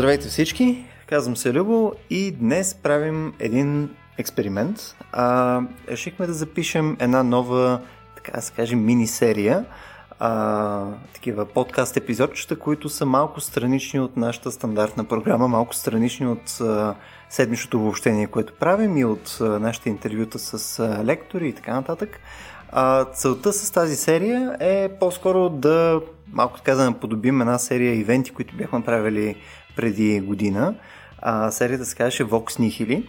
Здравейте всички, казвам се Любо и днес правим един експеримент. А, решихме да запишем една нова, така да се каже, мини-серия, а, такива подкаст епизодчета, които са малко странични от нашата стандартна програма, малко странични от а, седмичното обобщение, което правим и от а, нашите интервюта с а, лектори и така нататък. А, целта с тази серия е по-скоро да, малко така да наподобим една серия ивенти, които бяхме правили преди година. А, серията се казваше Vox Nihili.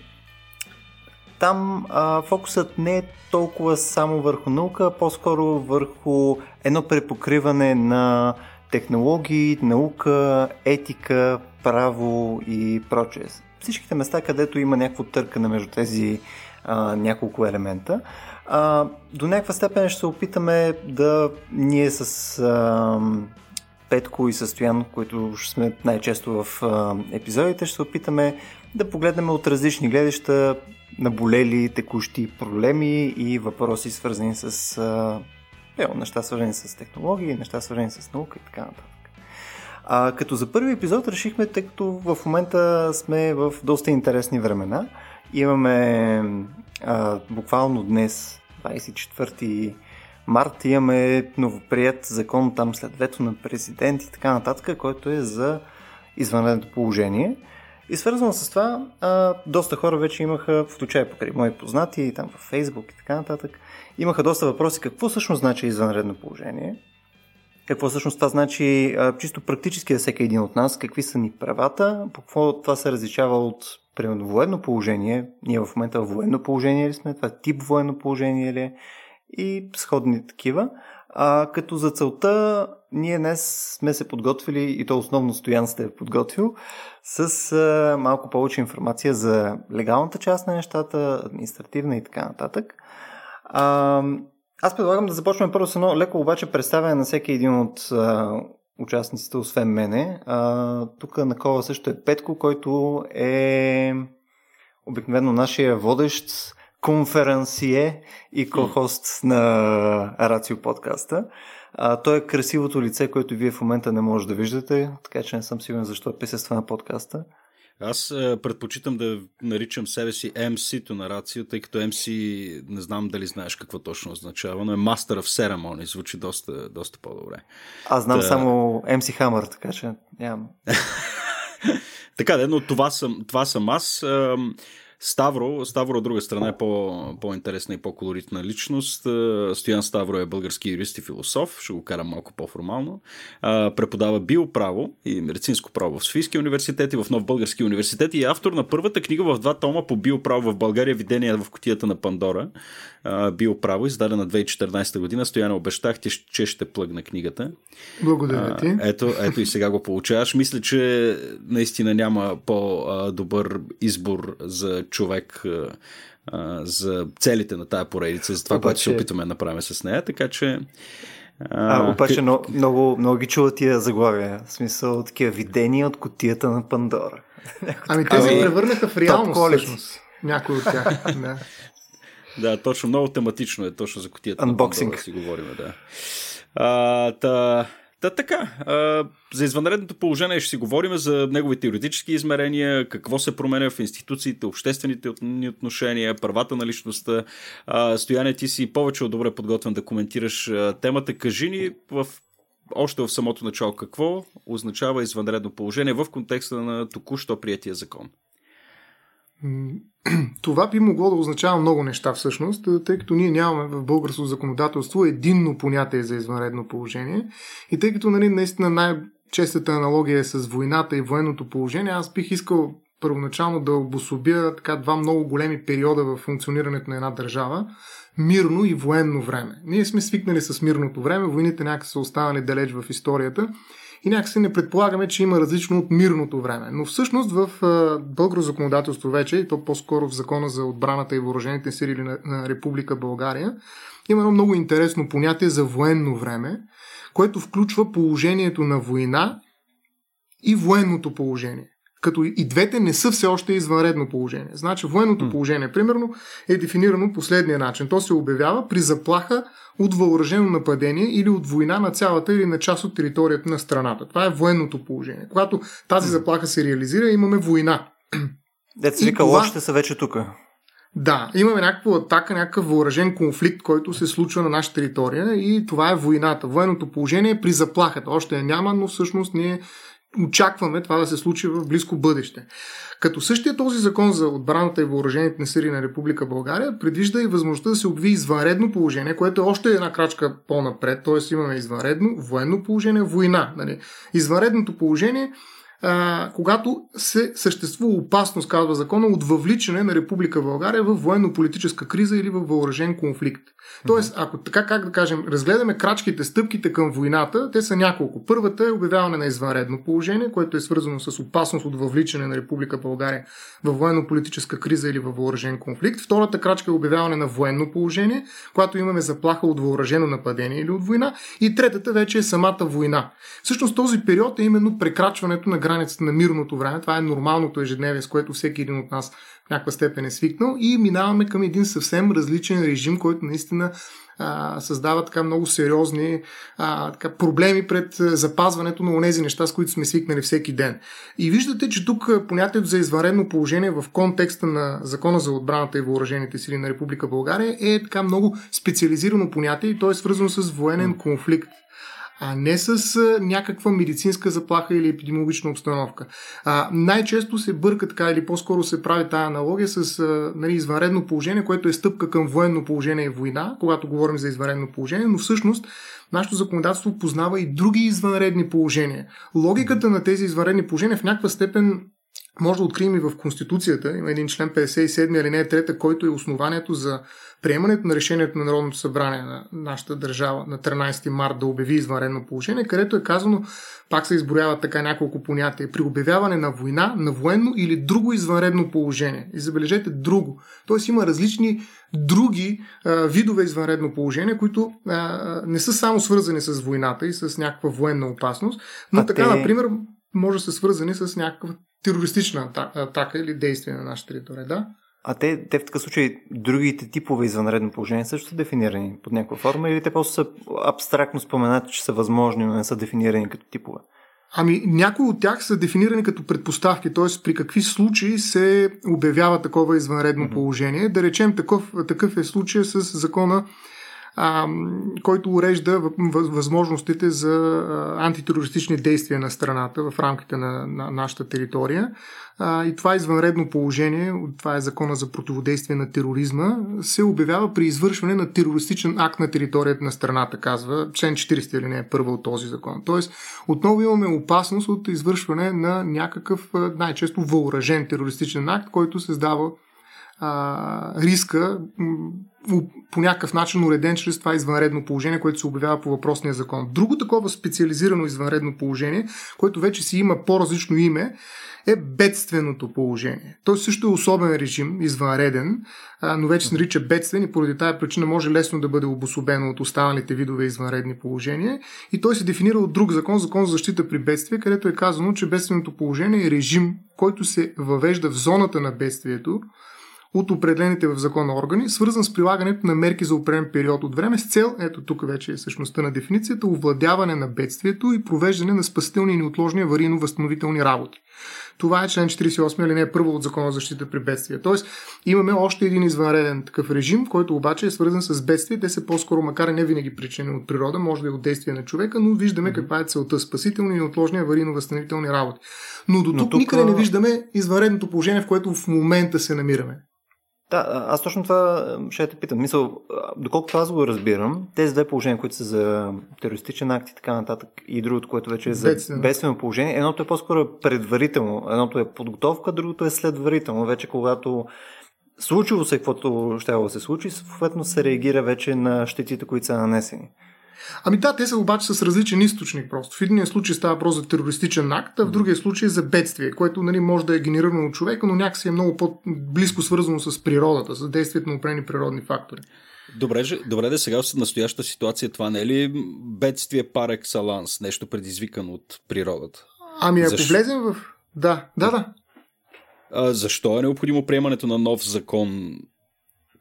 Там а, фокусът не е толкова само върху наука, а по-скоро върху едно препокриване на технологии, наука, етика, право и прочее. Всичките места, където има някакво търкане между тези а, няколко елемента. А, до някаква степен ще се опитаме да ние с а, Петко и Състоян, които сме най-често в епизодите, ще се опитаме да погледнем от различни гледаща наболели текущи проблеми и въпроси свързани с е, неща свързани с технологии, неща свързани с наука и така нататък. А, като за първи епизод решихме, тъй като в момента сме в доста интересни времена, имаме а, буквално днес, 24 март, имаме новоприят закон там след вето на президент и така нататък, който е за извънредното положение. И свързано с това, а, доста хора вече имаха, включая покрай мои познати, там в Фейсбук и така нататък, имаха доста въпроси какво всъщност значи извънредно положение, какво всъщност това значи а, чисто практически за всеки един от нас, какви са ни правата, по какво това се различава от примерно военно положение, ние в момента в военно положение ли сме, това е тип военно положение ли е и сходни такива. А, като за целта ние днес сме се подготвили, и то основно Стоян сте е подготвил, с а, малко повече информация за легалната част на нещата, административна и така нататък. А, аз предлагам да започнем първо с едно леко обаче представяне на всеки един от а, участниците, освен мене. А, тук на кола също е Петко, който е обикновено нашия водещ конференсие и ко-хост на Рацио подкаста. А, той е красивото лице, което вие в момента не можете да виждате, така че не съм сигурен защо е присъства на подкаста. Аз е, предпочитам да наричам себе си MC-то на Рацио, тъй като MC не знам дали знаеш какво точно означава, но е Master of Ceremony, звучи доста, доста по-добре. Аз знам Та... само MC Hammer, така че нямам. така, но това съм, това съм аз. Ставро, Ставро от друга страна е по, по-интересна и по-колоритна личност. Е, Стоян Ставро е български юрист и философ, ще го карам малко по-формално. Преподава биоправо и медицинско право в Софийския университет и в Нов Български университет и е автор на първата книга в два тома по биоправо в България, видение в котията на Пандора. Биоправо, издадена 2014 година. Стояна обещах ти, че ще плъгна книгата. Благодаря ти. Ето, ето и сега го получаваш. Мисля, че наистина няма по-добър избор за човек а, за целите на тая поредица, за това, обаче... което се опитваме да направим с нея, така че... А, а обаче много, много, много ги чува тия заглавия, в смисъл такива видения от котията на Пандора. Ами те се превърнаха в реалност всъщност. Някой от тях. Да. да, точно, много тематично е точно за котията на Пандора си говорим, да. А, та, Та така, а, за извънредното положение ще си говорим за неговите юридически измерения, какво се променя в институциите, обществените отношения, правата на личността. А, Стояне, ти си повече от добре подготвен да коментираш а, темата. Кажи ни в още в самото начало какво означава извънредно положение в контекста на току-що приятия закон. Това би могло да означава много неща всъщност, тъй като ние нямаме в българското законодателство единно понятие за извънредно положение и тъй като нали, наистина най-честата аналогия е с войната и военното положение, аз бих искал първоначално да обособя така два много големи периода в функционирането на една държава мирно и военно време. Ние сме свикнали с мирното време, войните някак са останали далеч в историята и някакси не предполагаме, че има различно от мирното време. Но всъщност в българско законодателство вече, и то по-скоро в закона за отбраната и въоръжените сили на, на Република България, има едно много интересно понятие за военно време, което включва положението на война и военното положение. Като и двете не са все още извънредно положение. Значи военното положение, примерно, е дефинирано последния начин. То се обявява при заплаха от въоръжено нападение или от война на цялата или на част от територията на страната. Това е военното положение. Когато тази заплаха се реализира, имаме война. Деца вика, това... лошите са вече тук. Да, имаме някаква атака, някакъв въоръжен конфликт, който се случва на наша територия и това е войната. Военното положение е при заплахата. Още я няма, но всъщност ние очакваме това да се случи в близко бъдеще. Като същия този закон за отбраната и въоръжените на сили на Република България предвижда и възможността да се обви извънредно положение, което е още една крачка по-напред, т.е. имаме извънредно военно положение, война. Нали? Извънредното положение а, когато се съществува опасност, казва закона, от въвличане на Република България в военно-политическа криза или в въоръжен конфликт. Тоест, ако така, как да кажем, разгледаме крачките, стъпките към войната, те са няколко. Първата е обявяване на извънредно положение, което е свързано с опасност от въвличане на Република България в военно-политическа криза или в въоръжен конфликт. Втората крачка е обявяване на военно положение, когато имаме заплаха от въоръжено нападение или от война. И третата вече е самата война. Всъщност този период е именно прекрачването на границата на мирното време. Това е нормалното ежедневие, с което всеки един от нас в някаква степен е свикнал и минаваме към един съвсем различен режим, който наистина а, създава така много сериозни а, така, проблеми пред запазването на тези неща, с които сме свикнали всеки ден. И виждате, че тук понятието за извънредно положение в контекста на Закона за отбраната и въоръжените сили на Република България е така много специализирано понятие и то е свързано с военен конфликт а не с някаква медицинска заплаха или епидемиологична обстановка. А, най-често се бърка така или по-скоро се прави тази аналогия с а, нали, извънредно положение, което е стъпка към военно положение и война, когато говорим за извънредно положение, но всъщност нашето законодателство познава и други извънредни положения. Логиката на тези извънредни положения в някаква степен може да открием и в Конституцията. Има един член 57 алинея 3, който е основанието за приемането на решението на Народното събрание на нашата държава на 13 март да обяви извънредно положение, където е казано, пак се изброява така няколко понятия, при обявяване на война, на военно или друго извънредно положение. И забележете друго. Тоест има различни други а, видове извънредно положение, които а, не са само свързани с войната и с някаква военна опасност, но а така, те... например, може да са свързани с някаква терористична атака или действие на нашата територия. Да? А те, те в такъв случай, другите типове извънредно положение също са дефинирани под някаква форма или те просто са абстрактно споменати, че са възможни, но не са дефинирани като типове? Ами, някои от тях са дефинирани като предпоставки, т.е. при какви случаи се обявява такова извънредно mm-hmm. положение. Да речем, такъв, такъв е случая с закона а, който урежда възможностите за антитерористични действия на страната в рамките на, на нашата територия. А, и това извънредно положение, това е закона за противодействие на тероризма, се обявява при извършване на терористичен акт на територията на страната, казва член 40 или не е първа от този закон. Тоест, отново имаме опасност от извършване на някакъв най-често въоръжен терористичен акт, който създава а, риска по някакъв начин уреден чрез това извънредно положение, което се обявява по въпросния закон. Друго такова специализирано извънредно положение, което вече си има по-различно име, е бедственото положение. Той също е особен режим, извънреден, но вече се нарича бедствен и поради тази причина може лесно да бъде обособено от останалите видове извънредни положения. И той се дефинира от друг закон, закон за защита при бедствие, където е казано, че бедственото положение е режим, който се въвежда в зоната на бедствието, от определените в закона органи, свързан с прилагането на мерки за определен период от време с цел, ето тук вече е същността на дефиницията, овладяване на бедствието и провеждане на спасителни и неотложни аварийно-възстановителни работи. Това е член 48 или не е първо от закона за защита при бедствия. Тоест, имаме още един извънреден такъв режим, който обаче е свързан с бедствия. Те са по-скоро, макар и не винаги причини от природа, може да е от действие на човека, но виждаме каква е целта спасителни и неотложни аварийно-възстановителни работи. Но до тук, тук никъде не виждаме извънредното положение, в което в момента се намираме. Да, аз точно това ще те питам. Мисъл, доколкото аз го разбирам, тези две положения, които са за терористичен акт и така нататък, и другото, което вече е за бедствено положение, едното е по-скоро предварително, едното е подготовка, другото е следварително. Вече когато случило се каквото ще да се случи, съответно се реагира вече на щетите, които са нанесени. Ами да, те са обаче с различен източник просто. В единия случай става въпрос за терористичен акт, а в другия случай за бедствие, което нали, може да е генерирано от човека, но някакси е много по-близко свързано с природата, с действието на определени природни фактори. Добре, добре да сега в настоящата ситуация това не е ли бедствие пар екселанс, нещо предизвикано от природата? Ами ако Защо? влезем в Да, да, да. А, защо е необходимо приемането на нов закон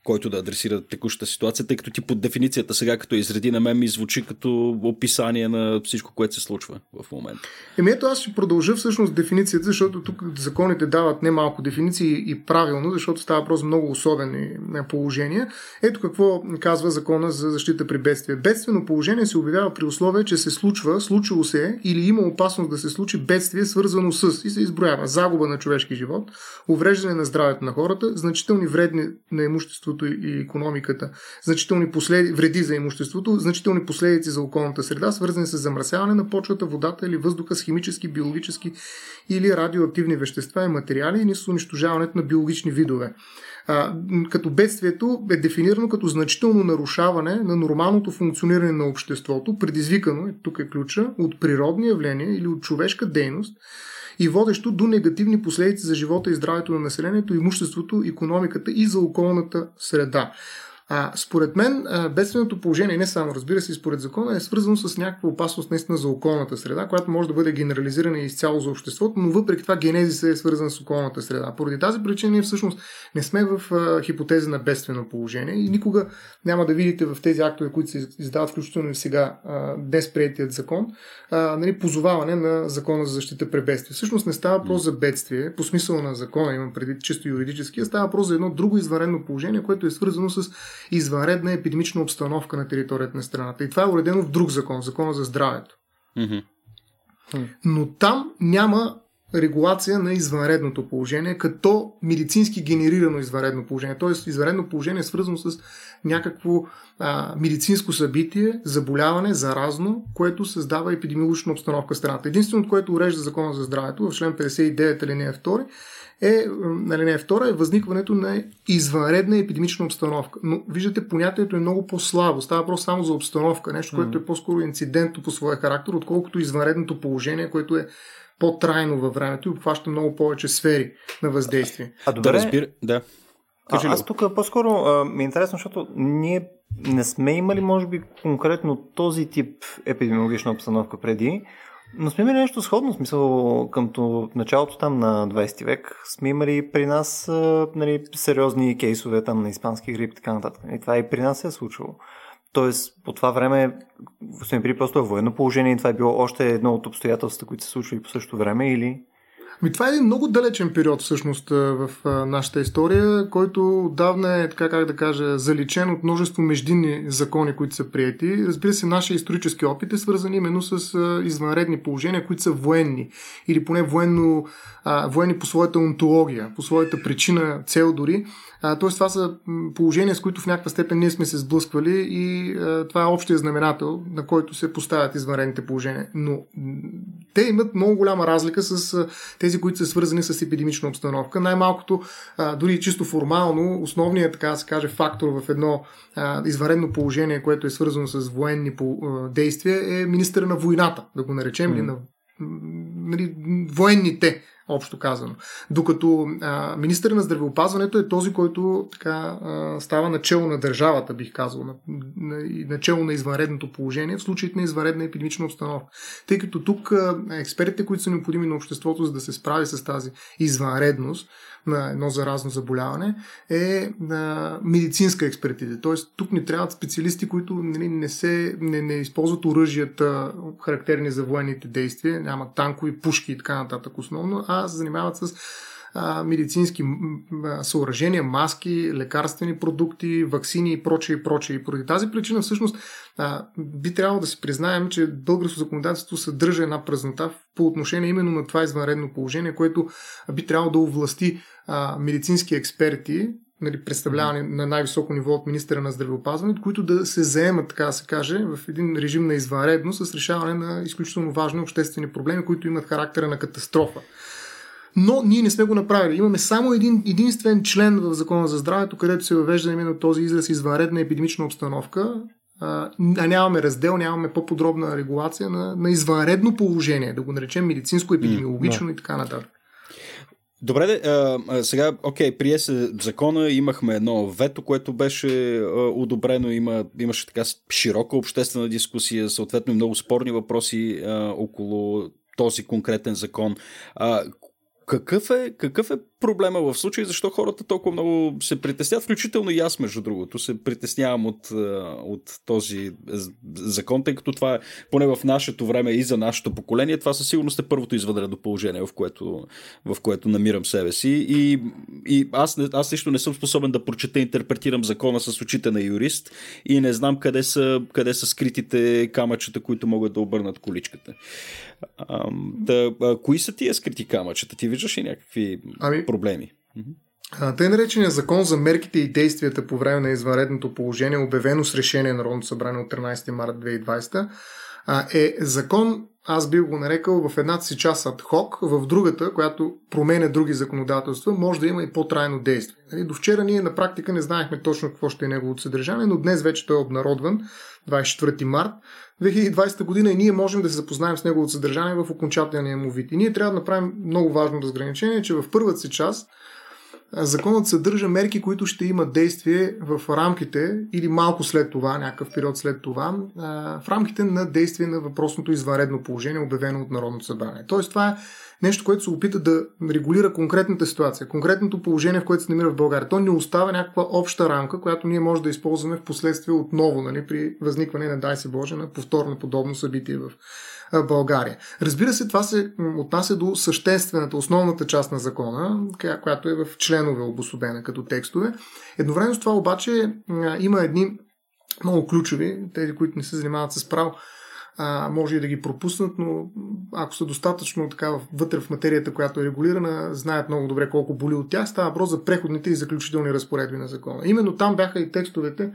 който да адресира текущата ситуация, тъй като ти под дефиницията сега, като изреди на мен, ми звучи като описание на всичко, което се случва в момента. Еми ето аз ще продължа всъщност дефиницията, защото тук законите дават немалко дефиниции и правилно, защото става просто много особени положения. Ето какво казва закона за защита при бедствие. Бедствено положение се обявява при условие, че се случва, случило се или има опасност да се случи бедствие, свързано с и се изброява загуба на човешки живот, увреждане на здравето на хората, значителни вредни на имущество имуществото и економиката, значителни последи, вреди за имуществото, значителни последици за околната среда, свързани с замърсяване на почвата, водата или въздуха с химически, биологически или радиоактивни вещества и материали и с унищожаването на биологични видове. А, като бедствието е дефинирано като значително нарушаване на нормалното функциониране на обществото, предизвикано, тук е ключа, от природни явления или от човешка дейност, и водещо до негативни последици за живота и здравето на населението, имуществото, економиката и за околната среда. А, според мен, бедственото положение, не само разбира се, според закона, е свързано с някаква опасност наистина за околната среда, която може да бъде генерализирана изцяло за обществото, но въпреки това генезиса е свързан с околната среда. Поради тази причина ние всъщност не сме в а, хипотеза на бедствено положение и никога няма да видите в тези актове, които се издават, включително и сега а, днес приятият закон, а, нали, позоваване на закона за защита при бедствие. Всъщност не става въпрос за бедствие, по смисъла на закона, имам предвид чисто юридически, а става въпрос за едно друго извънредно положение, което е свързано с извънредна епидемична обстановка на територията на страната. И това е уредено в друг закон, закона за здравето. Mm-hmm. Но там няма регулация на извънредното положение, като медицински генерирано извънредно положение. Тоест, извънредно положение е свързано с някакво а, медицинско събитие, заболяване, заразно, което създава епидемиологична обстановка в страната. Единственото, което урежда закона за здравето в член 59 алинея 2 е, нали не, втора е възникването на извънредна епидемична обстановка. Но виждате, понятието е много по-слабо. Става просто само за обстановка, нещо, което е по-скоро инцидентно по своя характер, отколкото извънредното положение, което е по-трайно във времето и обхваща много повече сфери на въздействие. А добре, да, разбира, да. А, аз тук по-скоро а, ми е интересно, защото ние не сме имали, може би, конкретно този тип епидемиологична обстановка преди, но сме имали нещо сходно, смисъл към началото там на 20 век сме имали при нас нали, сериозни кейсове там на испански грип и така нататък. И това и при нас се е случило. Тоест, по това време сме били просто в военно положение и това е било още едно от обстоятелствата, които се случвали по същото време или ми, това е един много далечен период всъщност в нашата история, който отдавна е, така как да кажа, заличен от множество междинни закони, които са прияти. Разбира се, нашия исторически опит е свързан именно с извънредни положения, които са военни или поне военно, военни по своята онтология, по своята причина, цел дори. Тоест, това са положения, с които в някаква степен ние сме се сблъсквали и а, това е общия знаменател, на който се поставят извънредните положения. Но те имат много голяма разлика с а, тези, които са свързани с епидемична обстановка. Най-малкото, а, дори чисто формално, основният, така да се каже, фактор в едно а, извънредно положение, което е свързано с военни по, а, действия, е министър на войната, да го наречем, mm. или на нали, военните общо казано. Докато а, министър на здравеопазването е този, който така, а, става начало на държавата, бих казал, на, на, начало на извънредното положение в случаите на извънредна епидемична обстановка. Тъй като тук а, експертите, които са необходими на обществото, за да се справи с тази извънредност, на едно заразно заболяване е на медицинска експертиза. Тоест, тук ни трябват специалисти, които нали, не, се, не, не използват оръжията, характерни за военните действия, нямат танкови, пушки и така нататък основно, а се занимават с а, медицински съоръжения, маски, лекарствени продукти, вакцини и прочее и прочее. И поради тази причина всъщност а, би трябвало да си признаем, че българското законодателство съдържа една празнота по отношение именно на това извънредно положение, което би трябвало да овласти а, медицински експерти, нали, представлявани на най-високо ниво от министра на здравеопазването, които да се заемат, така да се каже, в един режим на извънредност с решаване на изключително важни обществени проблеми, които имат характера на катастрофа. Но ние не сме го направили. Имаме само един единствен член в Закона за здравето, където се въвежда именно този израз извънредна епидемична обстановка, а нямаме раздел, нямаме по-подробна регулация на, на извънредно положение, да го наречем медицинско, епидемиологично mm, и така нататък. Добре, а, сега, окей, прие се закона, имахме едно вето, което беше а, одобрено, има, имаше така широка обществена дискусия, съответно и много спорни въпроси а, около този конкретен закон. А, какъв е, какъв е проблема в случай, защо хората толкова много се притесняват, включително и аз, между другото, се притеснявам от, от този закон, тъй като това е, поне в нашето време и за нашето поколение, това със сигурност е първото извънредно положение, в което, в което намирам себе си. И, и аз, аз лично не съм способен да прочета и интерпретирам закона с очите на юрист и не знам къде са, къде са скритите камъчета, които могат да обърнат количката. А, да, а, кои са тия скрити камъчета? Ти виждаш ли някакви ами, проблеми? Тъй наречения закон за мерките и действията по време на извънредното положение, обявено с решение на Народното събрание от 13 марта 2020, е закон, аз бих го нарекал в едната си част адхок, в другата, която променя други законодателства, може да има и по-трайно действие. Нали, до вчера ние на практика не знаехме точно какво ще е неговото съдържание, но днес вече той е обнародван, 24 март 2020 година и ние можем да се запознаем с неговото съдържание в окончателния му вид. И ние трябва да направим много важно разграничение, че в първата си част законът съдържа мерки, които ще имат действие в рамките или малко след това, някакъв период след това, в рамките на действие на въпросното извънредно положение, обявено от Народното събрание. Тоест това е нещо, което се опита да регулира конкретната ситуация, конкретното положение, в което се намира в България. То не остава някаква обща рамка, която ние може да използваме в последствие отново, нали, при възникване на, дай се Боже, на повторно подобно събитие в България. Разбира се, това се отнася до съществената, основната част на закона, която е в членове обособена като текстове. Едновременно с това обаче има едни много ключови, тези, които не се занимават с право, а, може и да ги пропуснат, но ако са достатъчно така вътре в материята, която е регулирана, знаят много добре колко боли от тях. Става въпрос за преходните и заключителни разпоредби на закона. Именно там бяха и текстовете,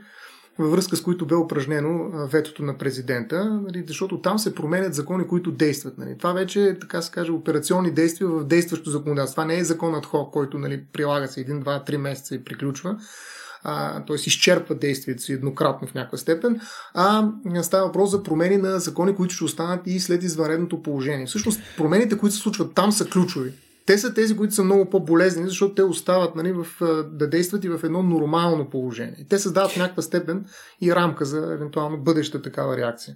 във връзка с които бе упражнено ветото на президента, нали, защото там се променят закони, които действат. Нали. Това вече е, така се каже, операционни действия в действащо законодателство. Това не е законът ХО, който нали, прилага се един, два, три месеца и приключва т.е. изчерпва действието си еднократно в някаква степен, а става въпрос за промени на закони, които ще останат и след извънредното положение. Всъщност, промените, които се случват там, са ключови. Те са тези, които са много по-болезни, защото те остават нали, в, да действат и в едно нормално положение. Те създават в някаква степен и рамка за евентуално бъдеща такава реакция.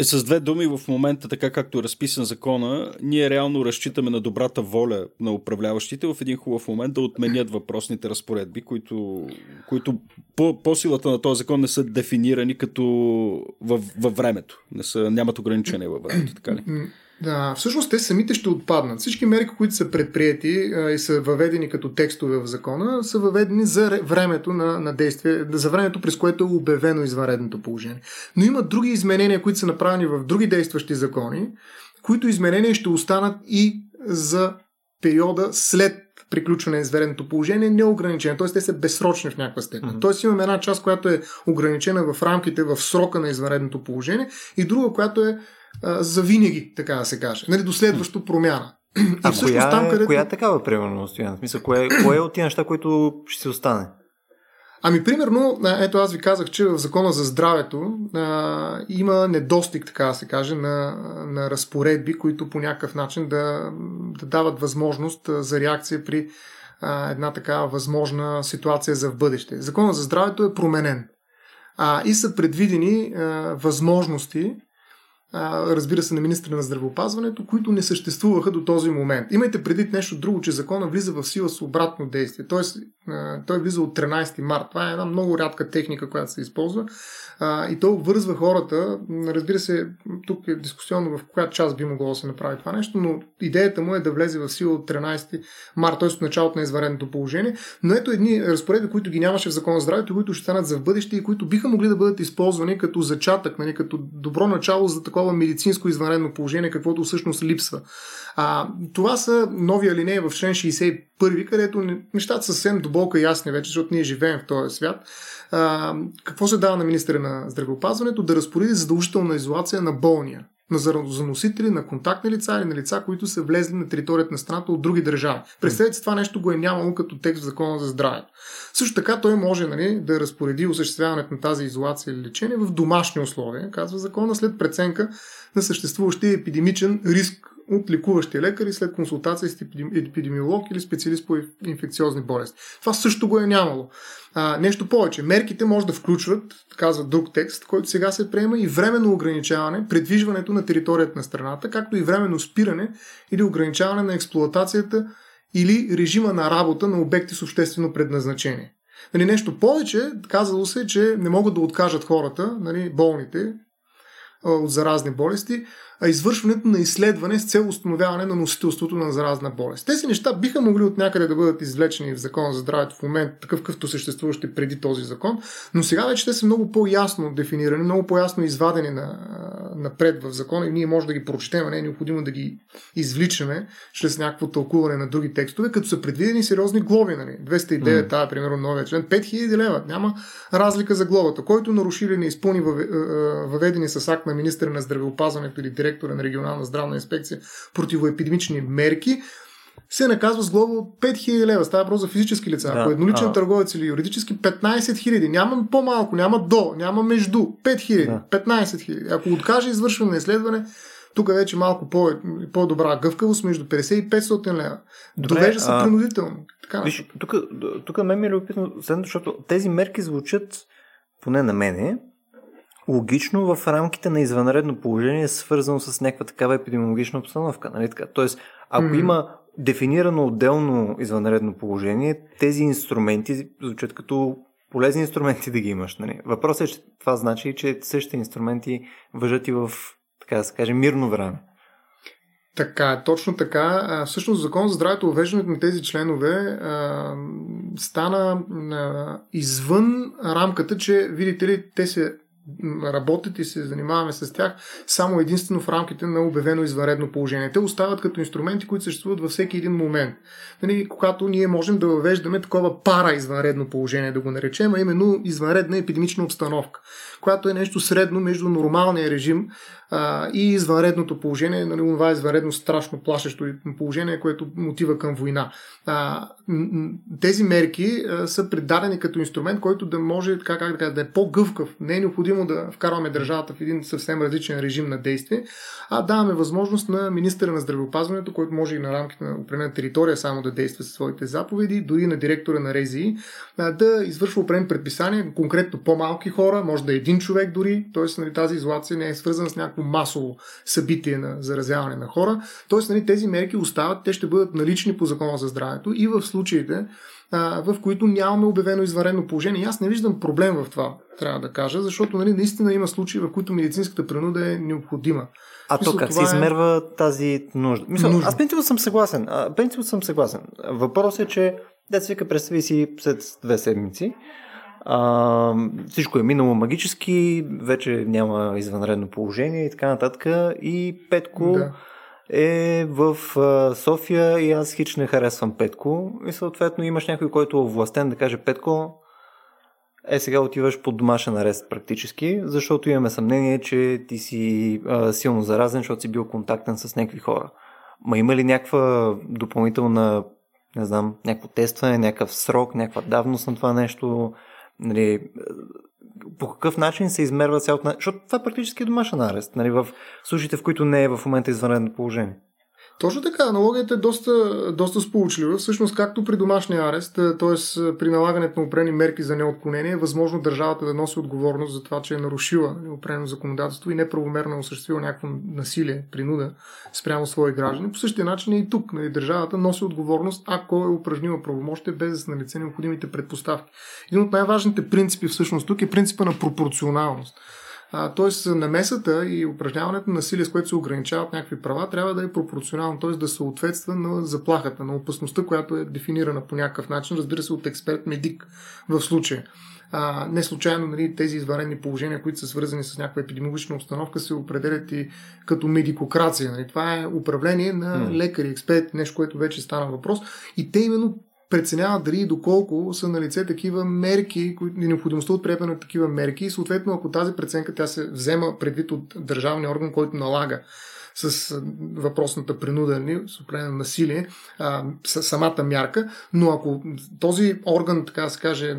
С две думи, в момента, така както е разписан закона, ние реално разчитаме на добрата воля на управляващите в един хубав момент да отменят въпросните разпоредби, които, които по, по силата на този закон не са дефинирани като във, във времето. Не са, нямат ограничения във времето, така ли? Да, всъщност те самите ще отпаднат. Всички мерки, които са предприяти а, и са въведени като текстове в закона, са въведени за времето на, на действие, за времето през което е обявено извънредното положение. Но има други изменения, които са направени в други действащи закони, които изменения ще останат и за периода след приключване на извънредното положение неограничено. Т.е. те са безсрочни в някаква степен. Mm-hmm. Тоест имаме една част, която е ограничена в рамките, в срока на извънредното положение и друга, която е за винаги, така да се каже. Нали, до следващо промяна. А всъщност, коя, там, където... коя е такава, примерно, Стоян? Смисъл, кое, кое е от тия неща, които ще се остане? Ами, примерно, ето аз ви казах, че в Закона за здравето а, има недостиг, така да се каже, на, на разпоредби, които по някакъв начин да, да дават възможност за реакция при а, една такава възможна ситуация за в бъдеще. Закона за здравето е променен. А, и са предвидени а, възможности разбира се, на министра на здравеопазването, които не съществуваха до този момент. Имайте предвид нещо друго, че закона влиза в сила с обратно действие. Тоест, той влиза от 13 март. Това е една много рядка техника, която се използва. И то вързва хората. Разбира се, тук е дискусионно в коя част би могло да се направи това нещо, но идеята му е да влезе в сила от 13 март, т.е. от началото на извареното положение. Но ето едни разпоредби, които ги нямаше в закона за здравето, които ще станат за в бъдеще и които биха могли да бъдат използвани като зачатък, нали, като добро начало за такова медицинско извънредно положение, каквото всъщност липсва. А, това са нови алинеи в член 61, където нещата са съвсем дълбоко ясни вече, защото ние живеем в този свят. А, какво се дава на министра на здравеопазването? Да разпореди задължителна изолация на болния на заносители, на контактни лица или на лица, които са влезли на територията на страната от други държави. Представете си, това нещо го е нямало като текст в Закона за здравето. Също така той може нали, да разпореди осъществяването на тази изолация или лечение в домашни условия, казва закона, след преценка на съществуващия епидемичен риск от лекуващия лекар и след консултация с епидемиолог или специалист по инфекциозни болести. Това също го е нямало. А, нещо повече. Мерките може да включват, казва друг текст, който сега се приема и временно ограничаване, предвижването на територията на страната, както и временно спиране или ограничаване на експлуатацията или режима на работа на обекти с обществено предназначение. Нали, нещо повече, казало се, че не могат да откажат хората, нали, болните, от заразни болести, а извършването на изследване с цел установяване на носителството на заразна болест. Тези неща биха могли от някъде да бъдат извлечени в закона за здравето в момент, такъв какъвто съществуващи преди този закон, но сега вече те са много по-ясно дефинирани, много по-ясно извадени на, напред в закона и ние може да ги прочетем, а не е необходимо да ги извличаме чрез някакво тълкуване на други текстове, като са предвидени сериозни глоби. Нали? 209, mm. примерно, новия член, 5000 лева. Няма разлика за глобата. Който наруши или не изпълни въведени с акт на министра на здравеопазването или директора на регионална здравна инспекция противоепидемични мерки, се наказва с глоба от 5000 лева. Става просто за физически лица. Да, Ако едноличен а... търговец или юридически 15 000. Няма по-малко, няма до, няма между. 5000, да. 15 000. Ако откаже извършване на изследване, тук е вече малко по, по-добра гъвкавост между 50 и 500 лева. Довежда се а... принудително. Така, Виж, тук, тук мен ми е любопитно, защото тези мерки звучат, поне на мене, логично в рамките на извънредно положение, свързано с някаква такава епидемиологична обстановка. Нали така? Тоест, ако mm-hmm. има дефинирано отделно извънредно положение, тези инструменти звучат като полезни инструменти да ги имаш. Нали? Въпросът е, че това значи, че същите инструменти въжат и в, така да се каже, мирно време. Така, точно така. А, всъщност закон за здравето, увеждането на тези членове а, стана а, извън рамката, че, видите ли, те се работят и се занимаваме с тях само единствено в рамките на обявено извънредно положение. Те остават като инструменти, които съществуват във всеки един момент. Нали, когато ние можем да въвеждаме такова пара извънредно положение, да го наречем, а именно извънредна епидемична обстановка, която е нещо средно между нормалния режим а, и извънредното положение, нали, това извънредно страшно плашещо положение, което мотива към война. А, тези мерки а, са предадени като инструмент, който да може така, как да, да е по-гъвкав. Не е необходимо да вкарваме държавата в един съвсем различен режим на действие, а даваме възможност на министъра на здравеопазването, който може и на рамките на определена територия само да действа със своите заповеди, дори на директора на РЕЗИ, да извършва определени предписания, конкретно по-малки хора, може да е един човек дори, т.е. Нали, тази изолация не е свързана с някакво масово събитие на заразяване на хора. Т.е. Нали, тези мерки остават, те ще бъдат налични по закона за здравето и в случаите, в които нямаме обявено изварено положение. И аз не виждам проблем в това, трябва да кажа, защото нали, наистина има случаи, в които медицинската принуда е необходима. А то как се е измерва е... тази нужда? Мисля, нужда? Аз принципно съм съгласен. А, принципно съм съгласен. Въпросът е, че деца вика, представи си след две седмици, а, всичко е минало магически, вече няма извънредно положение и така нататък. И Петко да. е в а, София и аз хич не харесвам Петко. И съответно имаш някой, който е властен да каже Петко, е сега отиваш под домашен арест практически, защото имаме съмнение, че ти си а, силно заразен, защото си бил контактен с някакви хора. Ма има ли някаква допълнителна, не знам, някакво тестване, някакъв срок, някаква давност на това нещо? Нали, по какъв начин се измерва цялото... Защото това е практически домашен арест, нали, в случаите, в които не е в момента извънредно положение. Точно така, аналогията е доста, доста сполучлива. Всъщност, както при домашния арест, т.е. при налагането на опрени мерки за неотклонение, е възможно държавата да носи отговорност за това, че е нарушила опрено законодателство и неправомерно е осъществила някакво насилие, принуда спрямо свои граждани. По същия начин е и тук. Нали, държавата носи отговорност, ако е упражнила правомощие, без да са налице необходимите предпоставки. Един от най-важните принципи всъщност тук е принципа на пропорционалност. Тоест, намесата и упражняването на насилие, с което се ограничават някакви права, трябва да е пропорционално, т.е. да съответства на заплахата, на опасността, която е дефинирана по някакъв начин, разбира се, от експерт медик в случая. А, не случайно нали, тези изварени положения, които са свързани с някаква епидемиологична обстановка, се определят и като медикокрация. Нали. Това е управление на лекари, експерти, нещо, което вече стана въпрос. И те именно преценяват дали и доколко са на лице такива мерки, необходимостта от приемане на такива мерки. И съответно ако тази преценка тя се взема предвид от държавния орган, който налага с въпросната принуда, нали, с определено насилие, а, с самата мярка, но ако този орган, така да се каже,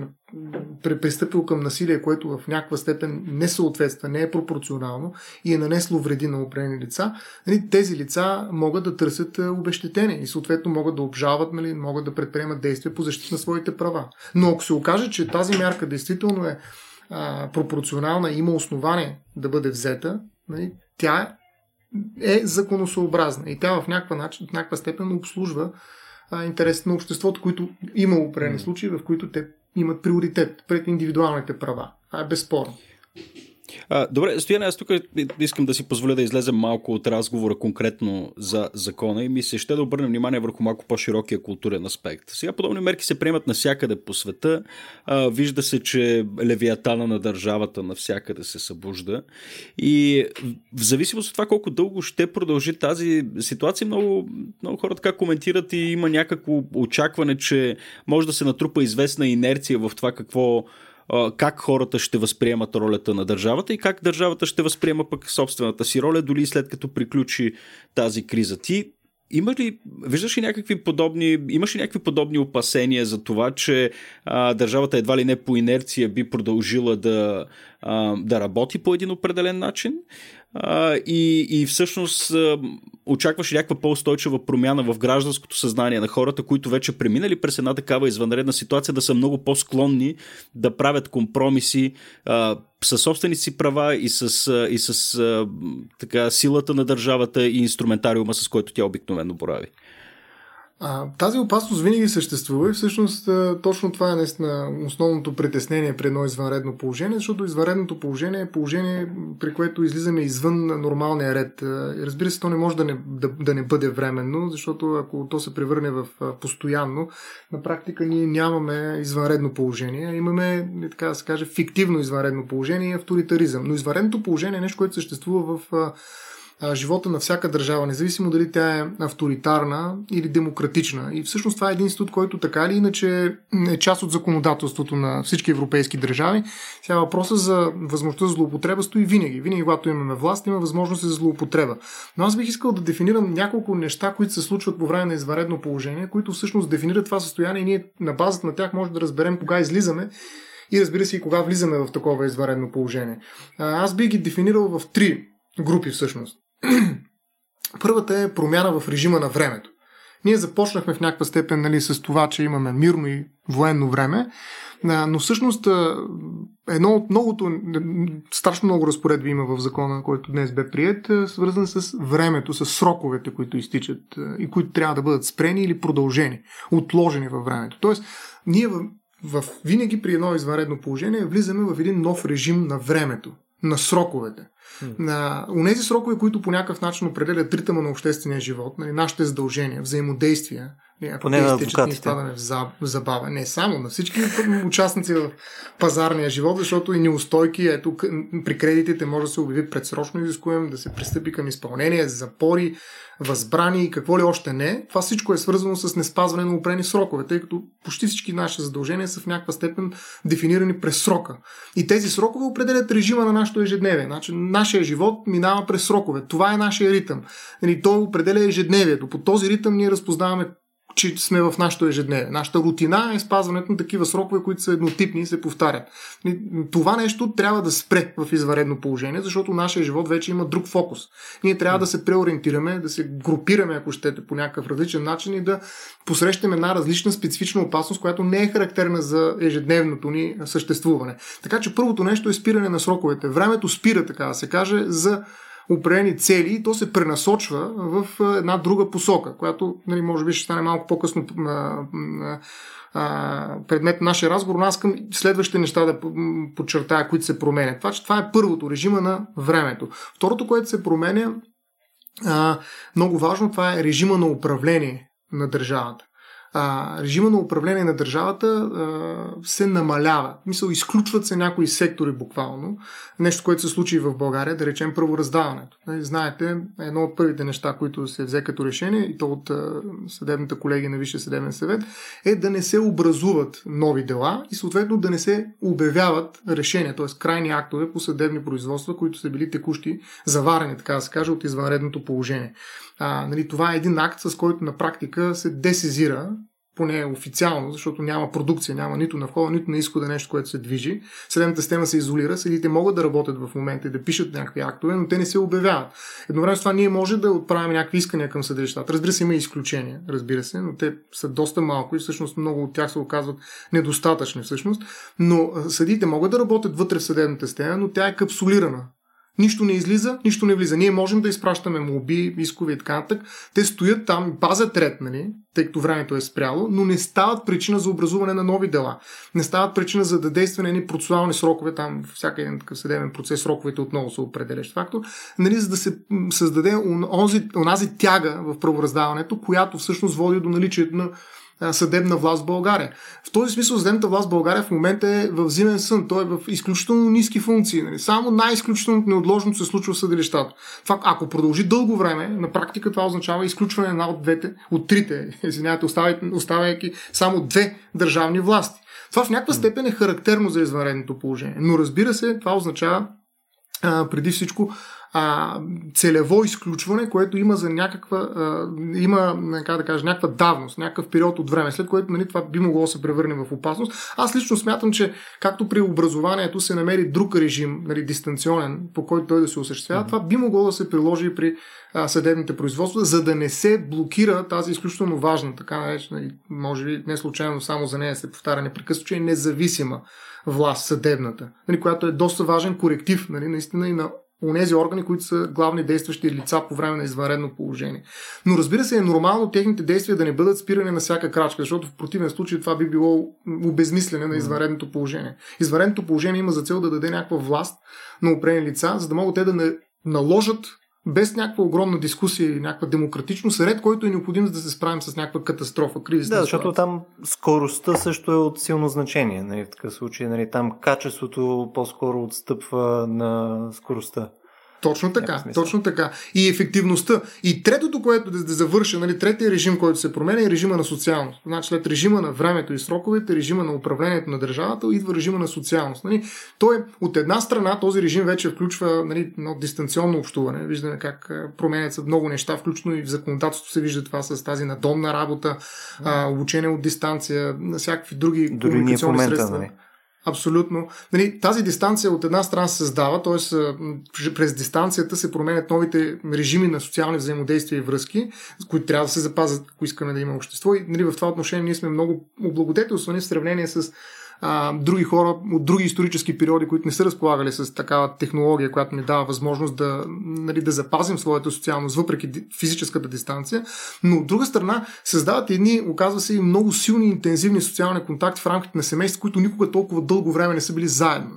препристъпил към насилие, което в някаква степен не съответства, не е пропорционално и е нанесло вреди на определени лица, нали, тези лица могат да търсят обещетение и съответно могат да обжават, нали, могат да предприемат действия по защита на своите права. Но ако се окаже, че тази мярка действително е а, пропорционална и има основание да бъде взета, нали, тя е законосъобразна и тя в някаква, начин, в някаква степен обслужва интересите на обществото, които има определени случаи, в които те имат приоритет пред индивидуалните права. Това е безспорно. А, добре, Стояне, аз тук искам да си позволя да излезем малко от разговора конкретно за закона и ми се ще да обърнем внимание върху малко по-широкия културен аспект. Сега подобни мерки се приемат навсякъде по света. А, вижда се, че левиатана на държавата навсякъде се събужда. И в зависимост от това колко дълго ще продължи тази ситуация, много, много хора така коментират и има някакво очакване, че може да се натрупа известна инерция в това какво как хората ще възприемат ролята на държавата и как държавата ще възприема пък собствената си роля, дори след като приключи тази криза. Ти има ли, виждаш ли някакви подобни, имаш ли някакви подобни опасения за това, че а, държавата едва ли не по инерция би продължила да, а, да работи по един определен начин? И, и всъщност а, очакваш някаква по-устойчива промяна в гражданското съзнание на хората, които вече преминали през една такава извънредна ситуация, да са много по-склонни да правят компромиси а, със собствените си права и с, и с така, силата на държавата и инструментариума, с който тя обикновено борави. А, тази опасност винаги съществува и всъщност точно това е наистина основното притеснение при едно извънредно положение, защото извънредното положение е положение, при което излизаме извън нормалния ред. Разбира се, то не може да не, да, да не бъде временно, защото ако то се превърне в постоянно, на практика ние нямаме извънредно положение, имаме, така да се каже, фиктивно извънредно положение и авторитаризъм. Но извънредното положение е нещо, което съществува в а, живота на всяка държава, независимо дали тя е авторитарна или демократична. И всъщност това е един институт, който така или иначе е част от законодателството на всички европейски държави. Сега въпроса за възможността за злоупотреба стои винаги. Винаги, когато имаме власт, има възможност за злоупотреба. Но аз бих искал да дефинирам няколко неща, които се случват по време на изваредно положение, които всъщност дефинират това състояние и ние на базата на тях може да разберем кога излизаме и разбира се и кога влизаме в такова изваредно положение. Аз би ги дефинирал в три групи всъщност. Първата е промяна в режима на времето. Ние започнахме в някаква степен нали, с това, че имаме мирно и военно време, но всъщност едно от многото, страшно много разпоредби има в закона, който днес бе прият, свързан с времето, с сроковете, които изтичат и които трябва да бъдат спрени или продължени, отложени във времето. Тоест, ние в, в, винаги при едно извънредно положение влизаме в един нов режим на времето, на сроковете на унези срокове, които по някакъв начин определят ритъма на обществения живот, нали, нашите задължения, взаимодействия, ако Поне на адвокатите. Изпадаме в забава. Не само, на всички участници в пазарния живот, защото и неустойки, ето при кредитите може да се обяви предсрочно изискуем, да се пристъпи към изпълнение, запори, възбрани и какво ли още не. Това всичко е свързано с неспазване на упрени срокове, тъй като почти всички наши задължения са в някаква степен дефинирани през срока. И тези срокове определят режима на нашето ежедневие. Значи, нашия живот минава през срокове. Това е нашия ритъм. Нали, той определя ежедневието. По този ритъм ние разпознаваме че сме в нашото ежедневие. Нашата рутина е спазването на такива срокове, които са еднотипни и се повтарят. Това нещо трябва да спре в изваредно положение, защото нашия живот вече има друг фокус. Ние трябва да се преориентираме, да се групираме, ако щете, по някакъв различен начин и да посрещаме една различна специфична опасност, която не е характерна за ежедневното ни съществуване. Така че първото нещо е спиране на сроковете. Времето спира, така да се каже, за определени цели и то се пренасочва в една друга посока, която нали, може би ще стане малко по-късно предмет на нашия разговор, но аз искам следващите неща да подчертая, които се променят. Това, че това е първото, режима на времето. Второто, което се променя, много важно, това е режима на управление на държавата. А, режима на управление на държавата а, се намалява. Мисъл, изключват се някои сектори буквално. Нещо, което се случи в България, да речем правораздаването. Нали, знаете, едно от първите неща, които се взе като решение, и то от а, съдебната колеги на Висше съдебен съвет, е да не се образуват нови дела и съответно да не се обявяват решения, т.е. крайни актове по съдебни производства, които са били текущи, заварени, така да се каже, от извънредното положение. А, нали, това е един акт, с който на практика се десезира поне официално, защото няма продукция, няма нито на входа, нито на изхода нещо, което се движи. Съдебната система се изолира, съдите могат да работят в момента и да пишат някакви актове, но те не се обявяват. Едновременно с това ние може да отправим някакви искания към съдилищата. Разбира се, има изключения, разбира се, но те са доста малко и всъщност много от тях се оказват недостатъчни всъщност. Но съдите могат да работят вътре в съдебната система, но тя е капсулирана. Нищо не излиза, нищо не влиза. Ние можем да изпращаме молби, искове и така нататък. Те стоят там, пазят ред, нали, тъй като времето е спряло, но не стават причина за образуване на нови дела. Не стават причина за да действа едни процесуални срокове, там всяка един такъв съдебен процес, сроковете отново са определящ фактор, нали, за да се създаде онази, онази тяга в правораздаването, която всъщност води до наличието на съдебна власт в България. В този смисъл съдебната власт в България в момента е в зимен сън. Той е в изключително ниски функции. Нали? Само най-изключително неотложното се случва в съдилищата. Това, ако продължи дълго време, на практика това означава изключване на една от двете, от трите, извинявайте, оставяйки само две държавни власти. Това в някаква степен е характерно за извънредното положение. Но разбира се, това означава а, преди всичко а, целево изключване, което има за някаква, а, има, как да кажа, някаква давност, някакъв период от време, след което нали, това би могло да се превърне в опасност. Аз лично смятам, че както при образованието се намери друг режим, нали, дистанционен, по който той да се осъществява, mm-hmm. това би могло да се приложи и при а, съдебните производства, за да не се блокира тази изключително важна, така наречена, може би не случайно само за нея се повтаря непрекъснато, че е независима власт, съдебната, нали, която е доста важен коректив нали, наистина и на онези органи, които са главни действащи лица по време на извънредно положение. Но разбира се, е нормално техните действия да не бъдат спирани на всяка крачка, защото в противен случай това би било обезмислене на извънредното положение. Извънредното положение има за цел да даде някаква власт на определени лица, за да могат те да наложат без някаква огромна дискусия и някаква демократичност, ред, който е необходим за да се справим с някаква катастрофа, криза. Да, защото там скоростта също е от силно значение. Нали, в такъв случай нали, там качеството по-скоро отстъпва на скоростта. Точно така, точно така. И ефективността. И третото, което да, да завърша, нали, третия режим, който се променя е режима на социалност. Значи след режима на времето и сроковете, режима на управлението на държавата, идва режима на социалност. Нали. Той от една страна този режим вече включва нали, едно дистанционно общуване. Виждаме как променят се много неща, включно и в законодателството се вижда това с тази надомна работа, обучение от дистанция, на всякакви други Дори комуникационни момента, средства. Нали Абсолютно. Нали, тази дистанция от една страна се създава, т.е. през дистанцията се променят новите режими на социални взаимодействия и връзки, които трябва да се запазят, ако искаме да има общество. И нали, в това отношение ние сме много облагодетелствани в сравнение с а, други хора от други исторически периоди, които не са разполагали с такава технология, която ни дава възможност да, нали, да запазим своята социалност, въпреки физическата дистанция. Но от друга страна, създават едни, оказва се, и много силни интензивни социални контакти в рамките на семейство, които никога толкова дълго време не са били заедно.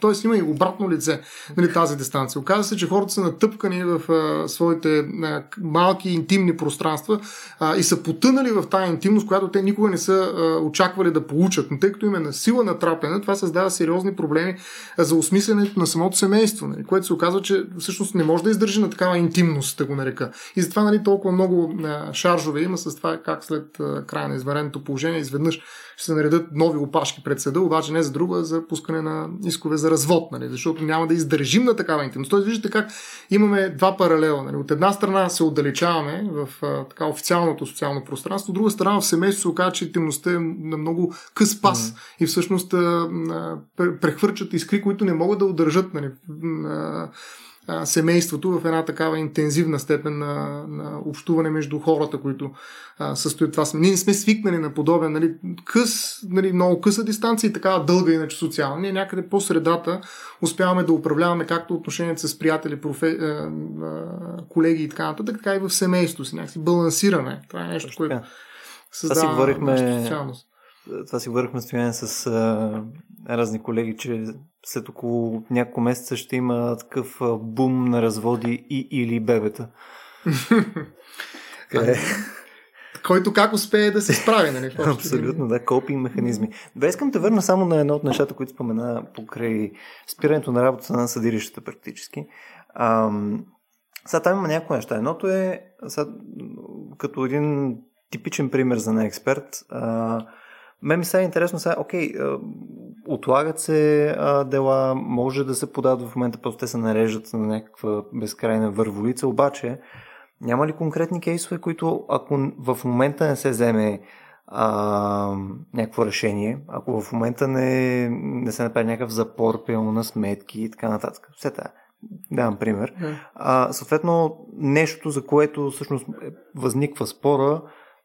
Тоест има и обратно лице нали, тази дистанция. Оказва се, че хората са натъпкани в а, своите а, малки интимни пространства а, и са потънали в тази интимност, която те никога не са а, очаквали да получат. Но тъй като им е сила натрапена, това създава сериозни проблеми за осмисленето на самото семейство, нали, което се оказва, че всъщност не може да издържи на такава интимност, да го нарека. И затова нали, толкова много а, шаржове има с това как след а, края на извареното положение изведнъж ще се наредят нови опашки пред съда, обаче не за друга, за пускане на искове за развод, нали, защото няма да издържим на такава интимност. Тоест, виждате как имаме два паралела. Нали. От една страна се отдалечаваме в а, така официалното социално пространство, от друга страна в семейството се оказва, че интимността е на много къс пас mm. и всъщност прехвърчат искри, които не могат да удържат нали, семейството в една такава интензивна степен на, на общуване между хората, които а, състоят това. Ние не сме свикнали на подобен нали, къс, нали, много къса дистанция и такава дълга иначе социална. Ние някъде по средата успяваме да управляваме както отношенията с приятели, профе, а, а, колеги и така нататък, така и в семейството си. Някакси балансиране. Това е нещо, което създава това си говорихме, това си говорихме стояние с а, разни колеги, че след около няколко месеца ще има такъв а, бум на разводи и или бебета. Къде? който как успее да се справи. Нали, Абсолютно, да, копинг механизми. Добре, искам да върна само на едно от нещата, които спомена покрай спирането на работата на съдилищата практически. Ам, сега там има някои неща. Едното е, сега, като един типичен пример за неексперт, а, мен ми сега е интересно сега, окей, отлагат се а, дела, може да се подадат в момента, просто те се нареждат на някаква безкрайна върволица, обаче няма ли конкретни кейсове, които ако в момента не се вземе а, някакво решение, ако в момента не, не се направи някакъв запор, пълно на сметки и така нататък. Все това. Давам пример. А, съответно, нещо, за което всъщност възниква спора,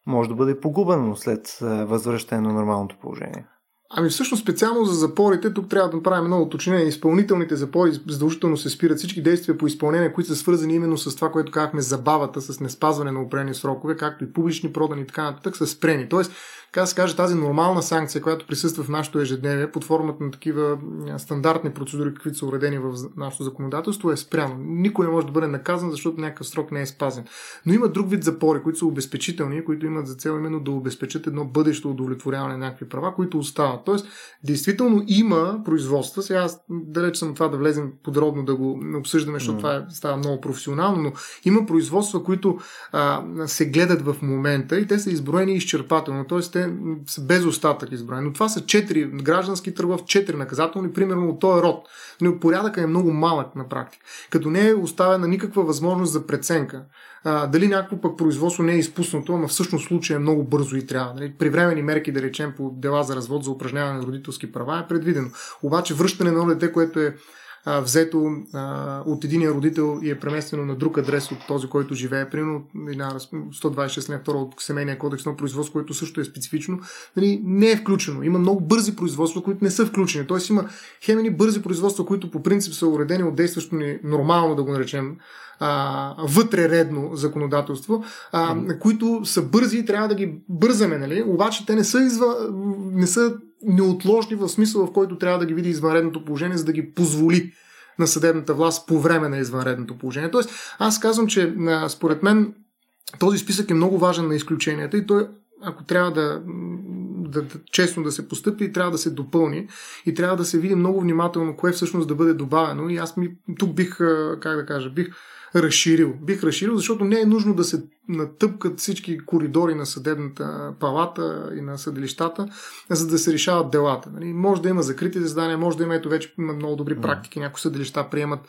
може да бъде погубено след възвръщане на нормалното положение. Ами всъщност специално за запорите, тук трябва да направим много уточнение. Изпълнителните запори задължително се спират всички действия по изпълнение, които са свързани именно с това, което казахме, забавата, с неспазване на определени срокове, както и публични продани и така нататък, са спрени. Тоест, така се каже, тази нормална санкция, която присъства в нашето ежедневие под формата на такива стандартни процедури, каквито са уредени в нашето законодателство, е спряно. Никой не може да бъде наказан, защото някакъв срок не е спазен. Но има друг вид запори, които са обезпечителни, които имат за цел именно да обезпечат едно бъдещо удовлетворяване на някакви права, които остават. Тоест, действително има производства. Сега далеч съм това да влезем подробно да го обсъждаме, защото mm. това е, става много професионално, но има производства, които а, се гледат в момента и те са изброени изчерпателно. Тоест, те са без остатък изброени. Но това са четири граждански търговци, четири наказателни, примерно от този род. Но порядъка е много малък на практика. Като не е оставена никаква възможност за преценка. А, дали някакво пък производство не е изпуснато, но всъщност случай е много бързо и трябва. Нали? При времени мерки, да речем, по дела за развод за упражняване на родителски права е предвидено. Обаче връщане на дете, което е а, взето а, от единия родител и е преместено на друг адрес от този, който живее, примерно на 126 на втора от семейния кодекс на производство, което също е специфично, нали, не е включено. Има много бързи производства, които не са включени. Тоест има хемени бързи производства, които по принцип са уредени от действащо ни нормално, да го наречем, а, вътрередно законодателство, а, които са бързи и трябва да ги бързаме, нали? обаче те не са, изва, не са неотложни в смисъл, в който трябва да ги види извънредното положение, за да ги позволи на съдебната власт по време на извънредното положение. Тоест, аз казвам, че според мен този списък е много важен на изключенията и той, ако трябва да, да, да честно да се постъпи, трябва да се допълни и трябва да се види много внимателно кое всъщност да бъде добавено. И аз ми, тук бих, как да кажа, бих разширил. Бих разширил, защото не е нужно да се натъпкат всички коридори на съдебната палата и на съдилищата, за да се решават делата. Нали? Може да има закрити заседания, може да има, ето вече има много добри практики, някои съдилища приемат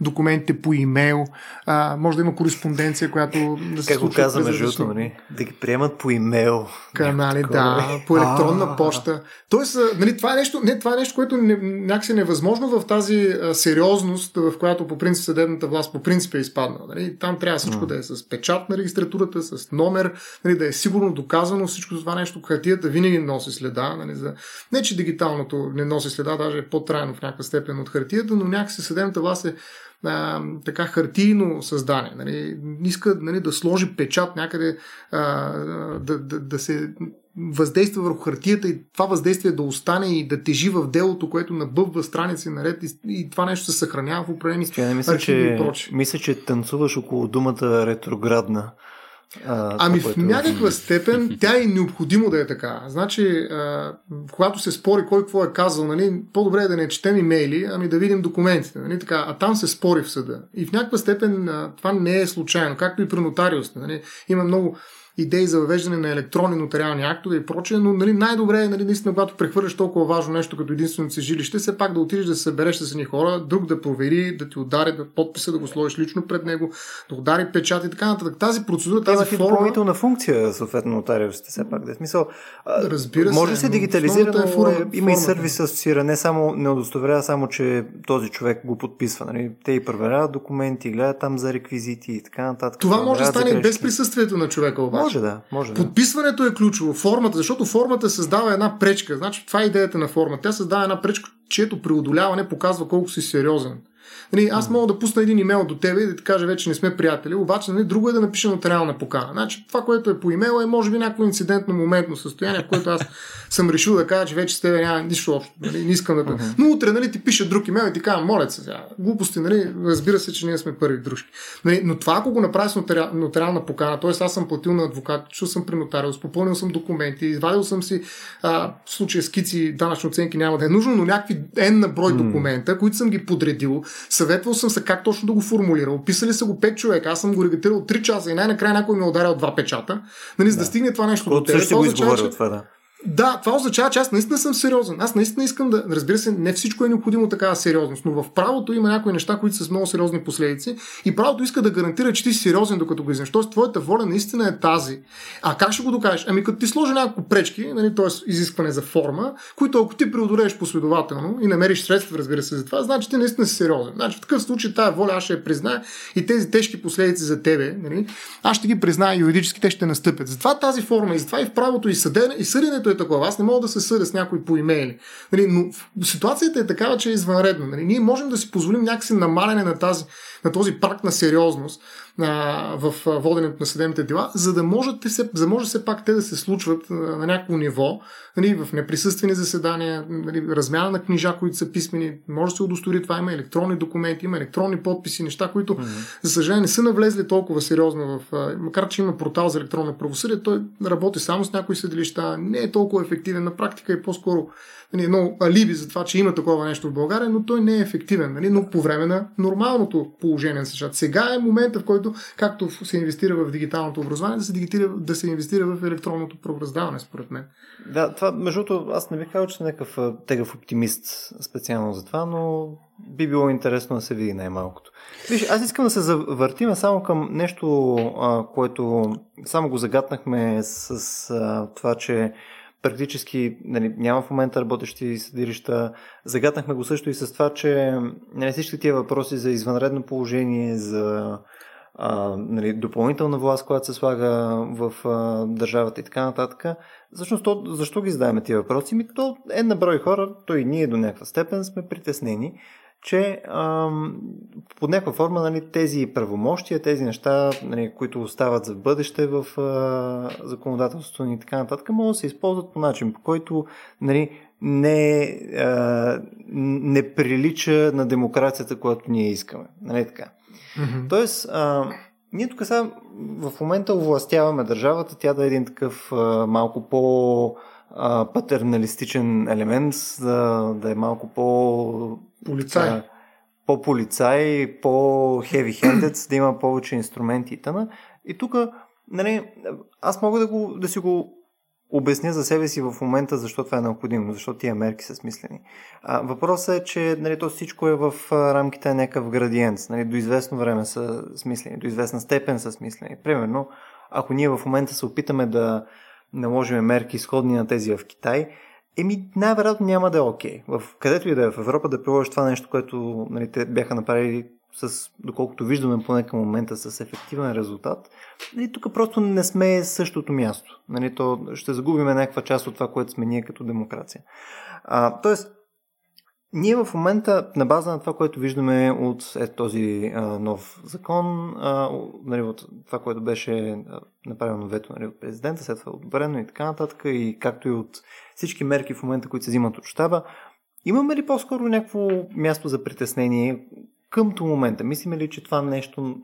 документите по имейл, а, може да има кореспонденция, която да се Как го казваме, между нали? Да ги приемат по имейл. Канали, да, по електронна почта. Тоест, нали, това, е нещо, не, това е нещо, което не, някакси невъзможно в тази а, сериозност, в която по принцип съдебната власт по принцип е изпаднала. Нали? Там трябва всичко да е с печат на регистрация литературата, с номер, нали, да е сигурно доказано всичко това нещо. Хартията винаги носи следа. Нали, за... Не, че дигиталното не носи следа, даже е по-трайно в някаква степен от хартията, но някакси съдебната власт е а, така хартийно създание. Нали, иска нали, да сложи печат някъде, а, да, да, да се въздейства върху хартията и това въздействие да остане и да тежи в делото, което набъбва страници наред и, и това нещо се съхранява в определени мисля, че, мисля, че танцуваш около думата ретроградна. А, ами в някаква степен тя е необходимо да е така. Значи, а, когато се спори кой какво е казал, нали, по-добре е да не четем имейли, ами да видим документите. Нали, така, а там се спори в съда. И в някаква степен а, това не е случайно, както и при нотариусите. Нали. Има много идеи за въвеждане на електронни нотариални актове и прочее, но нали, най-добре е, нали, наистина, когато прехвърляш толкова важно нещо като единственото си жилище, все пак да отидеш да се събереш с едни хора, друг да провери, да ти удари да подписа, да го сложиш лично пред него, да удари печат и така нататък. Тази процедура, тази форма... допълнителна функция, съответно, нотариусите все пак. Да е смисъл, Разбира се. Може се дигитализира, но е форма, е, има и сервис асоциира, не само не удостоверява само, че този човек го подписва. Нали? Те и проверяват документи, гледат там за реквизити и така нататък. Това може да стане без присъствието на човека обаче. Може да, може. Подписването е ключово. Формата, защото формата създава една пречка. Значи, това е идеята на формата. Тя създава една пречка, чието преодоляване показва колко си сериозен. Нали, аз мога да пусна един имейл до тебе и да ти кажа вече не сме приятели, обаче нали, друго е да напиша нотариална покана. Значи, това, което е по имейл е може би някакво инцидентно моментно състояние, в което аз съм решил да кажа, че вече с тебе няма нищо общо. Нали, не искам да. Uh-huh. Но утре нали, ти пише друг имейл и ти казвам, моля се, сега. глупости, нали, разбира се, че ние сме първи дружки. Нали, но това, ако го направя с нотариална покана, т.е. аз съм платил на адвокат, чул съм при нотариус, попълнил съм документи, извадил съм си а, в случая скици, данъчни оценки няма да е нужно, но някакви N на брой документа, които съм ги подредил, съветвал съм се как точно да го формулира. Писали са го 5 човека, аз съм го регистрирал 3 часа и най-накрая някой ми е ударил два печата, нали, за да, да стигне това нещо до теб. Също го изговорил това, да. Да, това означава, че аз наистина съм сериозен. Аз наистина искам да. Разбира се, не всичко е необходимо такава сериозност, но в правото има някои неща, които са с много сериозни последици и правото иска да гарантира, че ти си сериозен докато го изнеш. Тоест, твоята воля наистина е тази. А как ще го докажеш? Ами, като ти сложи няколко пречки, нали, т.е. изискване за форма, които ако ти преодолееш последователно и намериш средства, разбира се, за това, значи ти наистина си сериозен. Значи в такъв случай тази воля аз ще я призная и тези тежки последици за тебе, нали, аз ще ги призная юридически, те ще настъпят. Затова тази форма и затова и в правото и, съдене, и съденето е такова. Аз не мога да се съдя с някой по имейли. Нали, но ситуацията е такава, че е извънредна. Нали. Ние можем да си позволим някакси намаляне на, тази, на този прак на сериозност а, в воденето на съдебните дела, за да, може, се, за да може все пак те да се случват а, на някакво ниво, нали, в неприсъствени заседания, нали, размяна на книжа, които са писмени, може да се удостори това, има електронни документи, има електронни подписи, неща, които, mm-hmm. за съжаление, не са навлезли толкова сериозно в. А, макар, че има портал за електронно правосъдие, той работи само с някои съдилища, не е толкова ефективен, на практика е по-скоро нали, едно алиби за това, че има такова нещо в България, но той не е ефективен, нали, но по време на нормалното положение на нещата. Сега е момента, в който, както се инвестира в дигиталното образование, да се, дигитира, да се инвестира в електронното правораздаване, според мен. Да, това, между другото, аз не бих казал, че съм някакъв тегъв оптимист специално за това, но би било интересно да се види най-малкото. Виж, аз искам да се завъртим само към нещо, а, което само го загатнахме с а, това, че практически нали, няма в момента работещи съдилища. Загатнахме го също и с това, че нали, всички тия въпроси за извънредно положение, за а, нали, допълнителна власт, която се слага в а, държавата и така нататък. Всъщност, то, защо ги задаваме тия въпроси? Ми, то е на брой хора, то и ние до някаква степен сме притеснени, че ам, под някаква форма нали, тези правомощия, тези неща, нали, които остават за бъдеще в а, законодателството ни и така нататък, могат да се използват по начин, по който нали, не, а, не прилича на демокрацията, която ние искаме. Нали, така. Mm-hmm. Тоест, а, ние тук сега в момента овластяваме държавата, тя да е един такъв а, малко по- патерналистичен елемент, да, да е малко по... Полицай. по-полицай, по-heavy-handed, да има повече инструменти и тъна. И тук, нали, аз мога да, го, да си го обясня за себе си в момента защо това е необходимо, защо тия мерки са смислени. А, въпросът е, че нали, то всичко е в рамките на някакъв градиент. Нали, до известно време са смислени, до известна степен са смислени. Примерно, ако ние в момента се опитаме да наложим мерки сходни на тези в Китай, еми най-вероятно няма да е окей. Okay. Където и да е в Европа да приложиш това нещо, което нали, те бяха направили с, доколкото виждаме поне към момента, с ефективен резултат, нали, тук просто не сме същото място. Нали, то ще загубим някаква част от това, което сме ние като демокрация. А, тоест, ние в момента, на база на това, което виждаме от е, този а, нов закон, а, нали, от това, което беше направено вето нали, от президента, след това одобрено и така нататък, и както и от всички мерки в момента, които се взимат от щаба, имаме ли по-скоро някакво място за притеснение къмто момента? Мислиме ли, че това нещо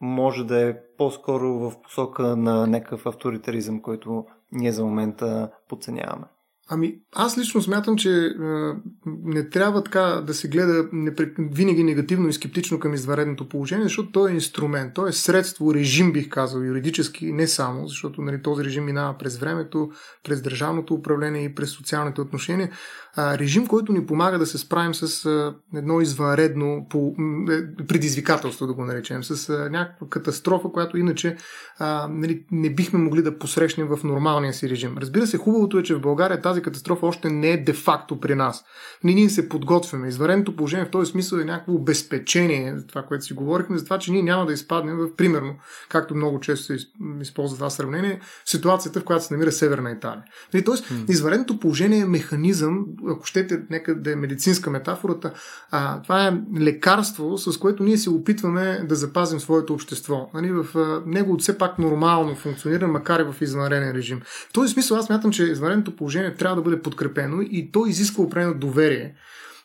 може да е по-скоро в посока на някакъв авторитаризъм, който ние за момента подценяваме? Ами, аз лично смятам, че а, не трябва така да се гледа непрек... винаги негативно и скептично към извънредното положение, защото то е инструмент, то е средство, режим, бих казал, юридически, не само, защото нали, този режим минава през времето, през държавното управление и през социалните отношения. А, режим, който ни помага да се справим с а, едно извънредно по, е, предизвикателство, да го наречем, с а, някаква катастрофа, която иначе а, нали, не бихме могли да посрещнем в нормалния си режим. Разбира се, хубавото е, че в България тази тази катастрофа още не е де-факто при нас. Ние, ние се подготвяме. Извареното положение в този смисъл е някакво обезпечение, за това, което си говорихме, за това, че ние няма да изпаднем в, примерно, както много често се използва това сравнение, ситуацията, в която се намира Северна Италия. Нали, тоест, mm. извареното положение е механизъм, ако щете, нека да е медицинска метафората, а, това е лекарство, с което ние се опитваме да запазим своето общество. Нали, в а, него все пак нормално функционира, макар и в извънреден режим. В този смисъл аз мятам, че извънредното положение трябва да бъде подкрепено и то изисква определено доверие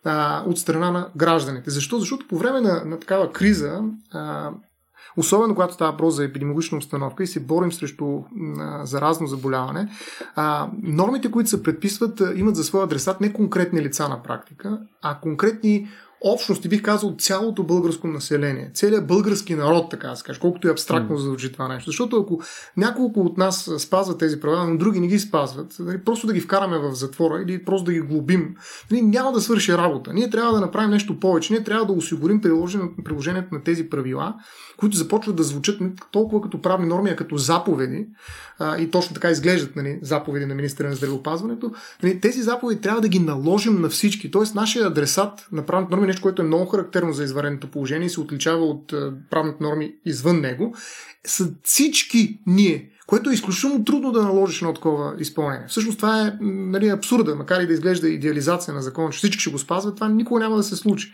а, от страна на гражданите. Защо? Защото по време на, на такава криза а, Особено когато става въпрос за епидемиологична обстановка и се борим срещу а, заразно заболяване, а, нормите, които се предписват, имат за своя адресат не конкретни лица на практика, а конкретни общности, бих казал, цялото българско население, целият български народ, така да се каже, колкото е абстрактно mm. звучи това нещо. Защото ако няколко от нас спазват тези права, но други не ги спазват, нали, просто да ги вкараме в затвора или просто да ги глобим, нали, няма да свърши работа. Ние трябва да направим нещо повече. Ние трябва да осигурим приложението на тези правила, които започват да звучат толкова като правни норми, а като заповеди, а, и точно така изглеждат нали, заповеди на министра на здравеопазването, нали, тези заповеди трябва да ги наложим на всички. Тоест, нашия адресат на правните норми, нещо, което е много характерно за извареното положение и се отличава от а, правните норми извън него, са всички ние което е изключително трудно да наложиш на такова изпълнение. Всъщност това е нали, абсурда, макар и да изглежда идеализация на закона, че всички ще го спазват, това никога няма да се случи.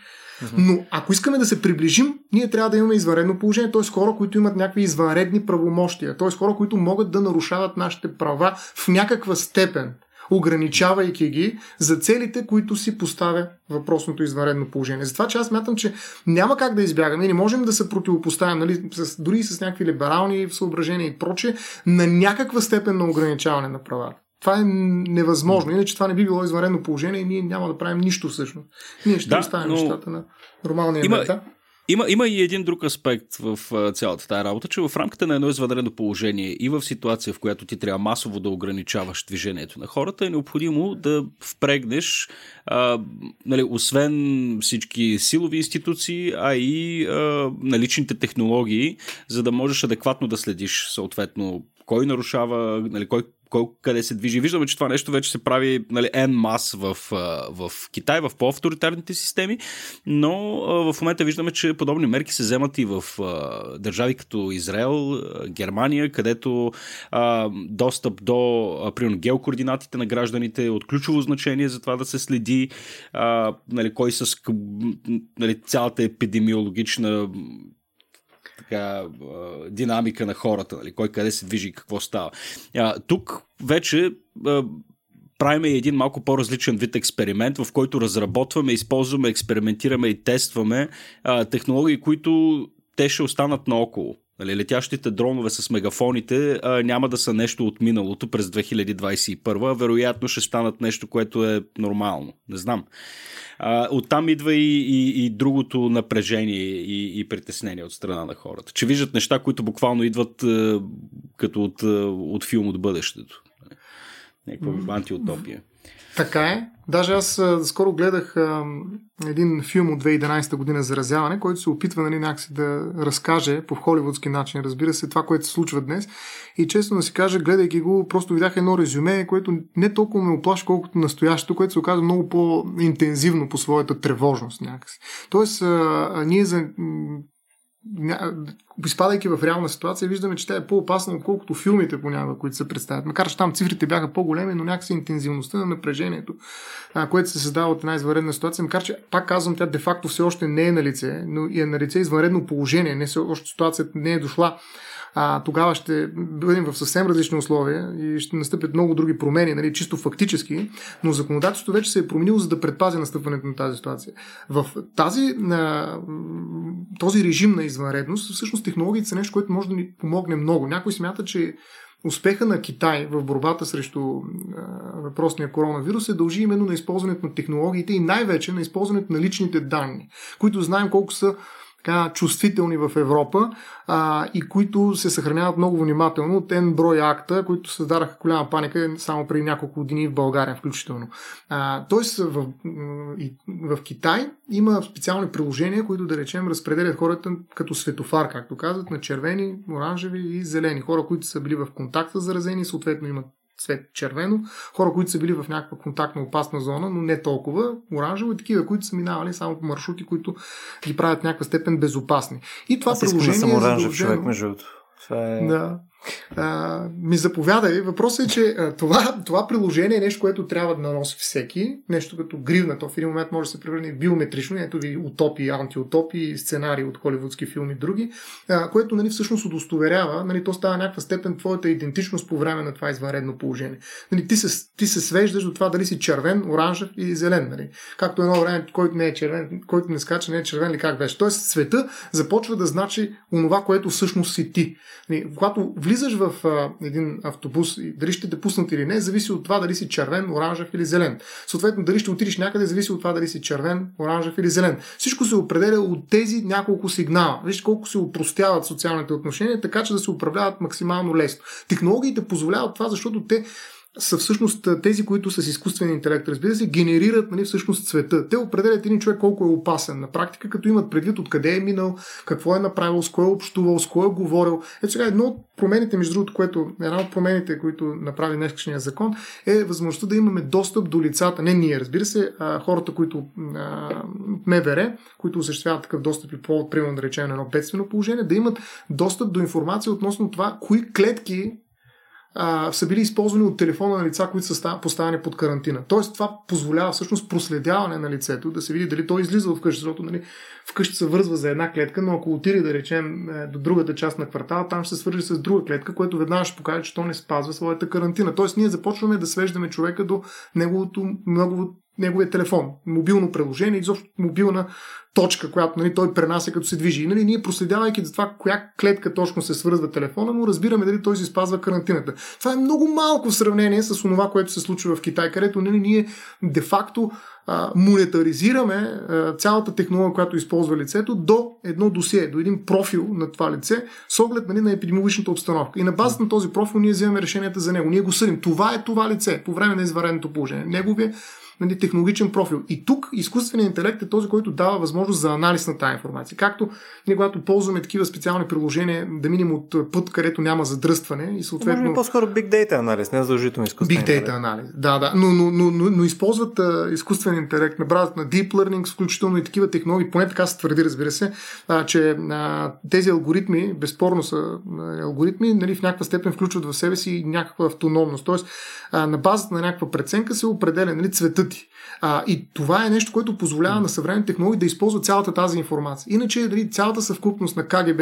Но ако искаме да се приближим, ние трябва да имаме извънредно положение, т.е. хора, които имат някакви извънредни правомощия, т.е. хора, които могат да нарушават нашите права в някаква степен, ограничавайки ги за целите, които си поставя въпросното извънредно положение. Затова, че аз мятам, че няма как да избягаме, не можем да се противопоставим, нали, с, дори с някакви либерални съображения и проче, на някаква степен на ограничаване на правата. Това е невъзможно. Иначе това не би било извънредно положение и ние няма да правим нищо всъщност. Ние ще да, оставим но... нещата на нормалния Има... мета. Има, има и един друг аспект в цялата тази работа, че в рамките на едно извънредно положение и в ситуация, в която ти трябва масово да ограничаваш движението на хората, е необходимо да впрегнеш, а, нали, освен всички силови институции, а и а, наличните технологии, за да можеш адекватно да следиш съответно кой нарушава, нали, кой колко, къде се движи. Виждаме, че това нещо вече се прави нали, en мас в, в Китай, в по-авторитарните системи, но в момента виждаме, че подобни мерки се вземат и в държави като Израел, Германия, където а, достъп до примерно, геокоординатите на гражданите е от ключово значение за това да се следи а, нали, кой с нали, цялата епидемиологична така, динамика на хората, нали, кой къде се движи и какво става. А, тук вече а, правим един малко по-различен вид експеримент, в който разработваме, използваме, експериментираме и тестваме а, технологии, които те ще останат наоколо. Нали, летящите дронове с мегафоните а, няма да са нещо от миналото през 2021, а вероятно ще станат нещо, което е нормално. Не знам. А, оттам идва и, и, и другото напрежение и, и притеснение от страна на хората. Че виждат неща, които буквално идват а, като от, от филм от бъдещето. Някаква антиутопия. Така е. Даже аз скоро гледах един филм от 2011 година Заразяване, който се опитва нали, някакси да разкаже по холивудски начин, разбира се, това, което се случва днес. И честно да си кажа, гледайки го, просто видях едно резюме, което не толкова ме оплаши, колкото настоящето, което се оказа много по-интензивно по своята тревожност някакси. Тоест, ние за изпадайки в реална ситуация, виждаме, че тя е по-опасна, отколкото филмите понякога, които се представят. Макар че там цифрите бяха по-големи, но някакси интензивността на напрежението, а, което се създава от една извънредна ситуация, макар че, пак казвам, тя де-факто все още не е на лице, но е на лице извънредно положение, не се, още ситуацията не е дошла а, тогава ще бъдем в съвсем различни условия и ще настъпят много други промени, нали, чисто фактически, но законодателството вече се е променило, за да предпази настъпването на тази ситуация. В тази, на, този режим на извънредност, всъщност технологиите са нещо, което може да ни помогне много. Някой смята, че успеха на Китай в борбата срещу а, въпросния коронавирус се дължи именно на използването на технологиите и най-вече на използването на личните данни, които знаем колко са така чувствителни в Европа а, и които се съхраняват много внимателно от N брой акта, които създадаха голяма паника само преди няколко години в България включително. А, тоест в, в Китай има специални приложения, които да речем разпределят хората като светофар, както казват, на червени, оранжеви и зелени. Хора, които са били в контакт с заразени, съответно имат цвет червено, хора, които са били в някаква контактна опасна зона, но не толкова, оранжево и такива, които са минавали само по маршрути, които ги правят в някаква степен безопасни. И това Аз приложение искам да съм е оранжев задължено. човек, между другото. Това е... Да. Ми заповядай. Въпросът е, че това, това приложение е нещо, което трябва да наноси всеки. Нещо като гривна. То в един момент може да се превърне в биометрично. Ето ви утопии, антиутопии, сценарии от холивудски филми и други, което нали, всъщност удостоверява, нали, то става някаква степен твоята идентичност по време на това извънредно положение. Нали, ти, се, ти се свеждаш до това дали си червен, оранжев или зелен. Нали. Както едно време, който не е червен, който не скача, не е червен или как беше. Тоест света започва да значи онова, което всъщност си ти. Нали, когато влизаш в а, един автобус и дали ще те пуснат или не, зависи от това дали си червен, оранжев или зелен. Съответно, дали ще отидеш някъде, зависи от това дали си червен, оранжев или зелен. Всичко се определя от тези няколко сигнала. Вижте колко се упростяват социалните отношения, така че да се управляват максимално лесно. Технологиите позволяват това, защото те са всъщност тези, които с изкуствен интелект, разбира се, генерират нали, всъщност цвета. Те определят един човек колко е опасен на практика, като имат предвид откъде е минал, какво е направил, с кой е общувал, с кой е говорил. Ето сега едно от промените, между другото, което, една от промените, които направи днешния закон, е възможността да имаме достъп до лицата. Не ние, разбира се, а хората, които а, МВР, които осъществяват такъв достъп и по примерно да речем на едно бедствено положение, да имат достъп до информация относно това, кои клетки са били използвани от телефона на лица, които са поставени под карантина. Тоест това позволява всъщност проследяване на лицето, да се види дали той излиза вкъщи, защото нали, вкъщи се вързва за една клетка, но ако отиде да речем е, до другата част на квартала, там ще се свържи с друга клетка, което веднага ще покаже, че то не спазва своята карантина. Тоест ние започваме да свеждаме човека до неговото, негово, неговия телефон, мобилно приложение, изобщо мобилна точка, която нали, той пренася като се движи. И нали, ние проследявайки за това, коя клетка точно се свързва телефона му, разбираме дали той си спазва карантината. Това е много малко в сравнение с това, което се случва в Китай, където нали, ние де-факто монетаризираме цялата технология, която използва лицето, до едно досие, до един профил на това лице, с оглед нали, на епидемиологичната обстановка. И на базата на този профил ние вземаме решенията за него. Ние го съдим. Това е това лице по време на извареното положение. Неговия нали, технологичен профил. И тук изкуственият интелект е този, който дава възможност за анализ на тази информация. Както ние, когато ползваме такива специални приложения, да минем от път, където няма задръстване и съответно... Може би по-скоро Big Data анализ, не задължително изкуствен Big Data анализ, да, да. Но, но, но, но, но използват а, изкуствен интелект на базата на Deep Learning, включително и такива технологии, поне така се твърди, разбира се, а, че а, тези алгоритми, безспорно са а, алгоритми, нали, в някаква степен включват в себе си някаква автономност. Тоест, а, на базата на някаква преценка се определя нали, цветът. А, и това е нещо, което позволява на съвременни технологии да използват цялата тази информация. Иначе дали, цялата съвкупност на КГБ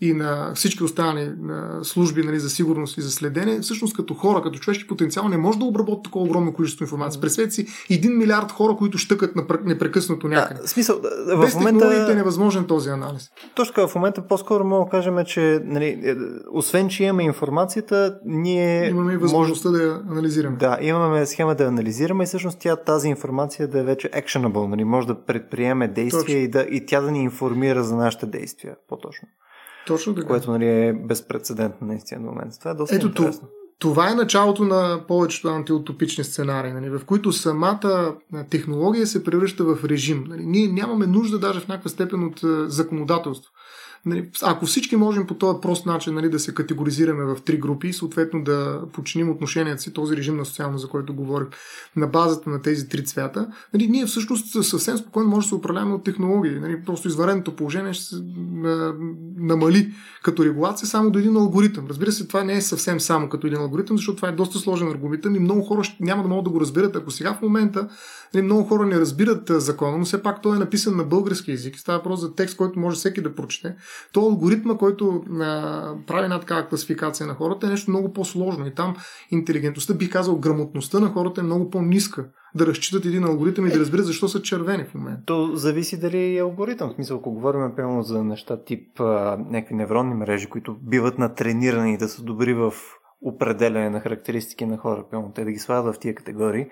и на всички останали на служби нали, за сигурност и за следене, всъщност като хора, като човешки потенциал, не може да обработи такова огромно количество информация. Представете си един милиард хора, които штъкат непрекъснато някъде. Да, смисъл, в Без момента... е невъзможен този анализ. Точно така, в момента по-скоро мога да кажем, че нали, е, освен, че имаме информацията, ние... Имаме и възможността може... да я анализираме. Да, имаме схема да анализираме и всъщност тя, тази информация да е вече actionable, нали, може да предприеме действия и, да, и тя да ни информира за нашите действия, по-точно. Точно така. Което нали, е безпредседентно наистина до момента. Това е доста Ето интересно. Това е началото на повечето антиутопични сценарии, нали, в които самата технология се превръща в режим. Нали. Ние нямаме нужда даже в някаква степен от законодателство. Нали, ако всички можем по този прост начин нали, да се категоризираме в три групи и съответно да починим отношенията си, този режим на социално, за който говорих, на базата на тези три цвята, нали, ние всъщност съвсем спокойно може да се управляваме от технологии. Нали, просто извареното положение ще се намали като регулация само до един алгоритъм. Разбира се, това не е съвсем само като един алгоритъм, защото това е доста сложен алгоритъм и много хора няма да могат да го разберат. Ако сега в момента нали, много хора не разбират закона, но все пак той е написан на български язик. Става въпрос за текст, който може всеки да прочете то алгоритма, който прави една такава класификация на хората е нещо много по-сложно и там интелигентността, бих казал, грамотността на хората е много по-ниска да разчитат един алгоритъм и да разберат защо са червени в момента. То зависи дали е алгоритъм. В смисъл, ако говорим примерно за неща тип а, някакви невронни мрежи, които биват натренирани да са добри в определяне на характеристики на хора, примерно те да ги слагат в тия категории,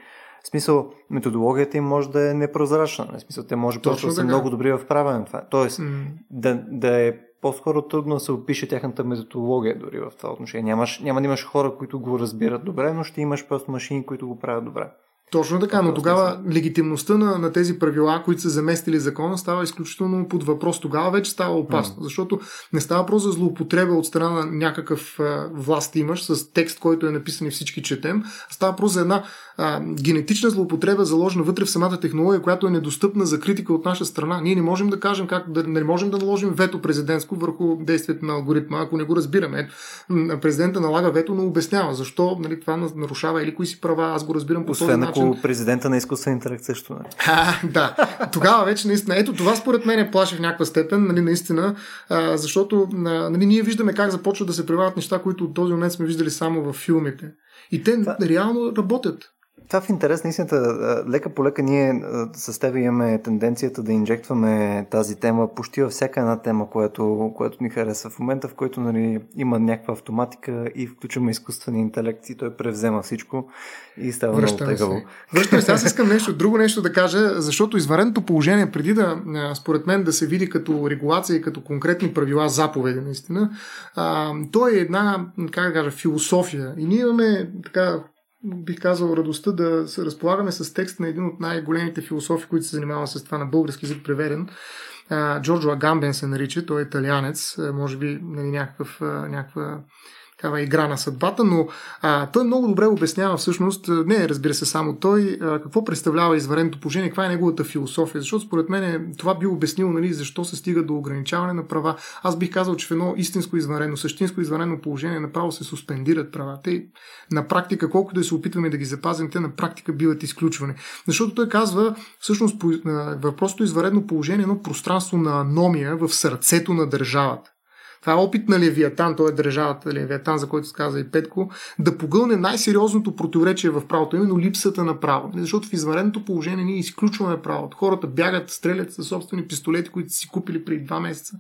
в смисъл, методологията им може да е непрозрачна. В смисъл, те може просто да са много добри в правене това. Тоест, mm. да, да е по-скоро трудно да се опише тяхната методология дори в това отношение. Нямаш, няма да имаш хора, които го разбират добре, но ще имаш просто машини, които го правят добре. Точно така, но тогава легитимността на, на тези правила, които са заместили закона, става изключително под въпрос. Тогава вече става опасно, mm. защото не става въпрос за злоупотреба от страна на някакъв а, власт имаш с текст, който е написан и всички четем. Става въпрос за една а, генетична злоупотреба, заложена вътре в самата технология, която е недостъпна за критика от наша страна. Ние не можем да кажем как да не можем да наложим вето президентско върху действието на алгоритма, ако не го разбираме. Президента налага вето, но обяснява защо нали, това нарушава или кои си права. Аз го разбирам по Освен този начин. Ако президента на изкуствен интелект също. Не. А, да. Тогава вече наистина. Ето това според мен е плаши в някаква степен, нали, наистина, а, защото нали, ние виждаме как започват да се прилагат неща, които от този момент сме виждали само в филмите. И те това... реално работят. Това в интерес на истината, лека по лека ние с теб имаме тенденцията да инжектваме тази тема почти във всяка една тема, което, което ни харесва. В момента, в който нали, има някаква автоматика и включваме изкуствен интелект и той превзема всичко и става Връщам много тегаво. Връщам се. Аз искам нещо, друго нещо да кажа, защото извареното положение, преди да, според мен, да се види като регулация и като конкретни правила, заповеди, наистина, а, то е една, как да кажа, философия. И ние имаме така бих казал, радостта да се разполагаме с текст на един от най-големите философи, които се занимава с това на български язик преведен. Джорджо Агамбен се нарича, той е италианец, може би нали, някакъв, някаква такава игра на съдбата, но а, той много добре обяснява всъщност, не разбира се само той, а, какво представлява извареното положение, каква е неговата философия, защото според мен това би обяснило нали, защо се стига до ограничаване на права. Аз бих казал, че в едно истинско изварено, същинско изварено положение направо се суспендират права. Те на практика, колкото да се опитваме да ги запазим, те на практика биват изключвани. Защото той казва, всъщност въпросното изваредно положение е едно пространство на аномия в сърцето на държавата. Това е опит на Левиатан, той е държавата Левиатан, за който се каза и Петко, да погълне най-сериозното противоречие в правото, именно липсата на право. Защото в извънредното положение ние изключваме правото. Хората бягат, стрелят със собствени пистолети, които си купили преди два месеца.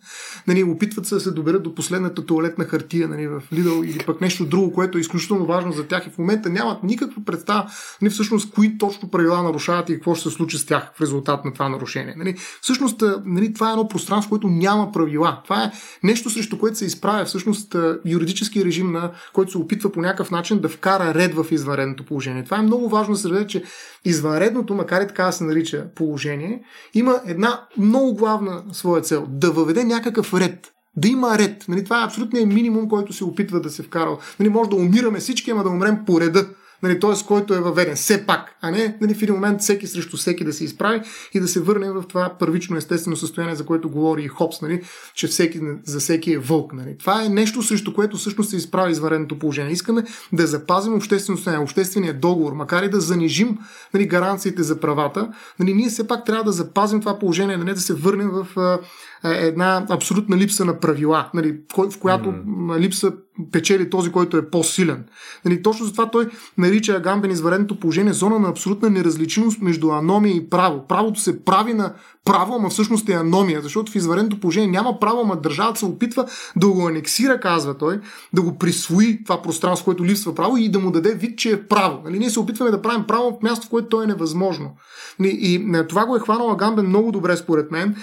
Нали, опитват се да се доберат до последната туалетна хартия нали, в Лидъл или пък нещо друго, което е изключително важно за тях и в момента нямат никаква представа нали, всъщност кои точно правила нарушават и какво ще се случи с тях в резултат на това нарушение. Нали, всъщност нали, това е едно пространство, което няма правила. Това е нещо срещу срещу което се изправя всъщност юридически режим, на който се опитва по някакъв начин да вкара ред в извънредното положение. Това е много важно да се разбере, че извънредното, макар и така се нарича положение, има една много главна своя цел да въведе някакъв ред да има ред. Нали, това е абсолютният минимум, който се опитва да се вкара. Нали, може да умираме всички, ама да умрем по реда нали, т.е. който е въведен все пак, а не нали, в един момент всеки срещу всеки да се изправи и да се върне в това първично естествено състояние, за което говори и Хопс, нали, че всеки, за всеки е вълк. Нали. Това е нещо, срещу което всъщност се изправи извареното положение. Искаме да запазим обществено състояние, обществения договор, макар и да занижим нали, гаранциите за правата, нали, ние все пак трябва да запазим това положение, не да се върнем в една абсолютна липса на правила, нали, в която mm. липса печели този, който е по-силен. Нали, точно затова той нарича Агамбен извареното положение зона на абсолютна неразличимост между аномия и право. Правото се прави на право, ама всъщност е аномия, защото в извареното положение няма право, ама държавата се опитва да го анексира, казва той, да го присвои това пространство, което липсва право и да му даде вид, че е право. Нали, ние се опитваме да правим право в място, в което то е невъзможно. Нали, и това го е хванал Агамбен много добре, според мен.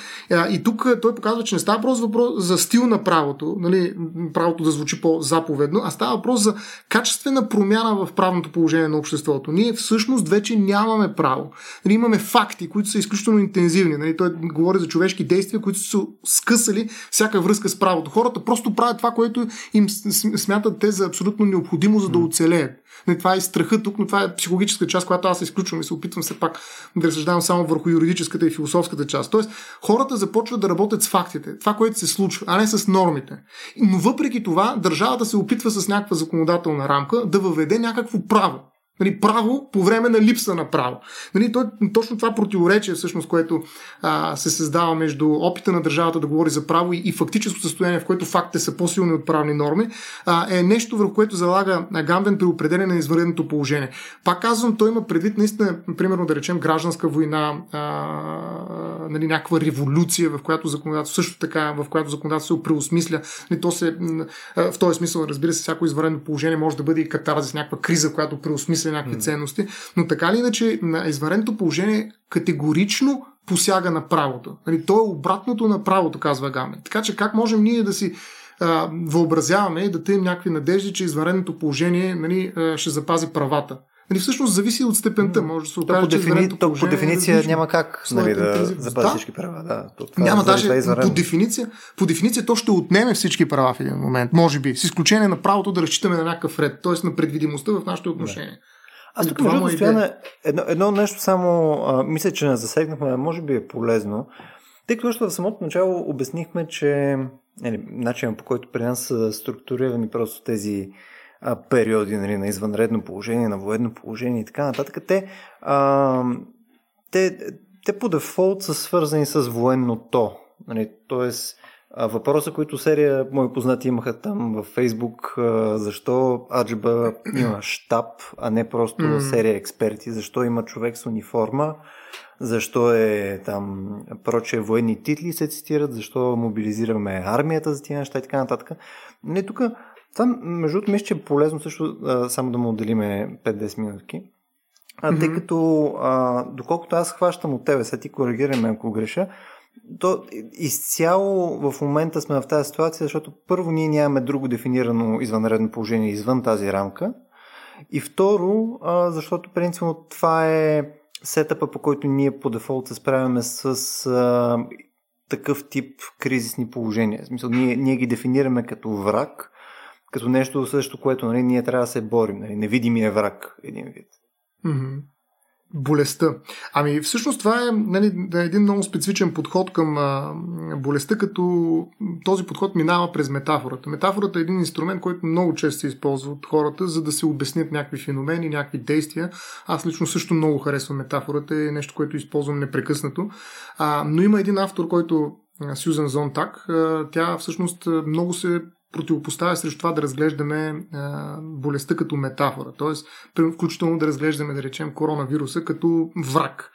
И тук той показва, че не става въпрос, въпрос за стил на правото, нали, правото да звучи по-заповедно, а става въпрос за качествена промяна в правното положение на обществото. Ние всъщност вече нямаме право. Нали, имаме факти, които са изключително интензивни. Нали, той говори за човешки действия, които са скъсали всяка връзка с правото. Хората просто правят това, което им смятат те за абсолютно необходимо, за да оцелеят. Не, това е страха тук, но това е психологическа част, която аз изключвам и се опитвам все пак да разсъждавам само върху юридическата и философската част. Тоест, хората започват да работят с фактите, това, което се случва, а не с нормите. Но въпреки това, държавата се опитва с някаква законодателна рамка да въведе някакво право. Нали, право по време на липса на право. Нали, то, точно това противоречие, всъщност, което а, се създава между опита на държавата да говори за право и, и фактическо състояние, в което фактите са по-силни от правни норми, а, е нещо, върху което залага Гамбен при определене на извънредното положение. Пак казвам, той има предвид наистина, примерно да речем, гражданска война, а, нали, някаква революция, в която законодателство, също така, в която законодателство се преосмисля. Нали, то се, в този смисъл, разбира се, всяко извънредно положение може да бъде и катарзис, някаква криза, която преосмисля някакви mm. ценности, но така или иначе на извънредното положение категорично посяга на правото. Нали, то е обратното на правото, казва Гаме. Така че как можем ние да си а, въобразяваме и да тъем някакви надежди, че извънредното положение нали, ще запази правата. Нали, всъщност зависи от степента. Може да се окаже, по, дефини... то, по дефиния е няма как нали, да запази да. всички права. Да, това, няма даже е по дефиниция, по дефиниция то ще отнеме всички права в един момент, може би, с изключение на правото да разчитаме на някакъв ред, т.е. на предвидимостта в нашите отношения. Да. Аз тук между постоянно едно, едно нещо само, а, мисля, че не засегнахме, може би е полезно. Тъй като още в самото начало обяснихме, че нали, начинът по който при нас са структурирани просто тези а, периоди нали, на извънредно положение, на военно положение и така нататък, те, а, те, те по дефолт са свързани с военното. Нали, тоест, Въпроса, които серия мои познати имаха там във Фейсбук, защо Аджба има штаб, а не просто mm. серия експерти, защо има човек с униформа, защо е там проче военни титли се цитират, защо мобилизираме армията за тия неща и така нататък. Не, тук, това между другото мисля, че е полезно също само да му отделиме 5-10 минутки. А, mm-hmm. Тъй като, а, доколкото аз хващам от тебе, сега ти коригираме ако греша, то изцяло в момента сме в тази ситуация, защото първо ние нямаме друго дефинирано извънредно положение извън тази рамка. И второ, защото принципно това е сетъпа, по който ние по дефолт се справяме с а, такъв тип кризисни положения. В смисъл, ние, ние ги дефинираме като враг, като нещо също, което нали, ние трябва да се борим. Нали, невидимия враг, един вид. Mm-hmm болестта. Ами всъщност това е нали, един много специфичен подход към а, болестта, като този подход минава през метафората. Метафората е един инструмент, който много често се използва от хората, за да се обяснят някакви феномени, някакви действия. Аз лично също много харесвам метафората, е нещо, което използвам непрекъснато. А, но има един автор, който Сюзан Зонтак, тя всъщност много се противопоставя срещу това да разглеждаме а, болестта като метафора. Тоест, включително да разглеждаме, да речем, коронавируса като враг.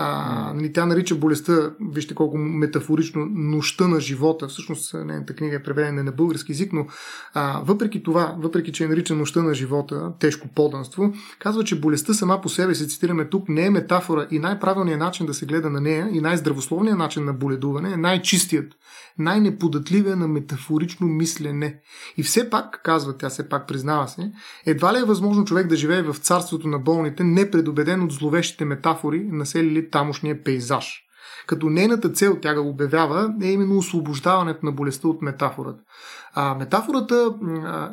А, нали, тя нарича болестта, вижте колко метафорично, нощта на живота. Всъщност, нейната книга е преведена на български язик, но а, въпреки това, въпреки че е нарича нощта на живота, тежко поданство, казва, че болестта сама по себе си, цитираме тук, не е метафора и най-правилният начин да се гледа на нея и най-здравословният начин на боледуване е най-чистият, най-неподатливият на метафорично мислене. И все пак, казва тя, все пак признава се, едва ли е възможно човек да живее в царството на болните, непредобеден от зловещите метафори, населили тамошния пейзаж. Като нейната цел, тя го обявява, е именно освобождаването на болестта от метафората. А метафората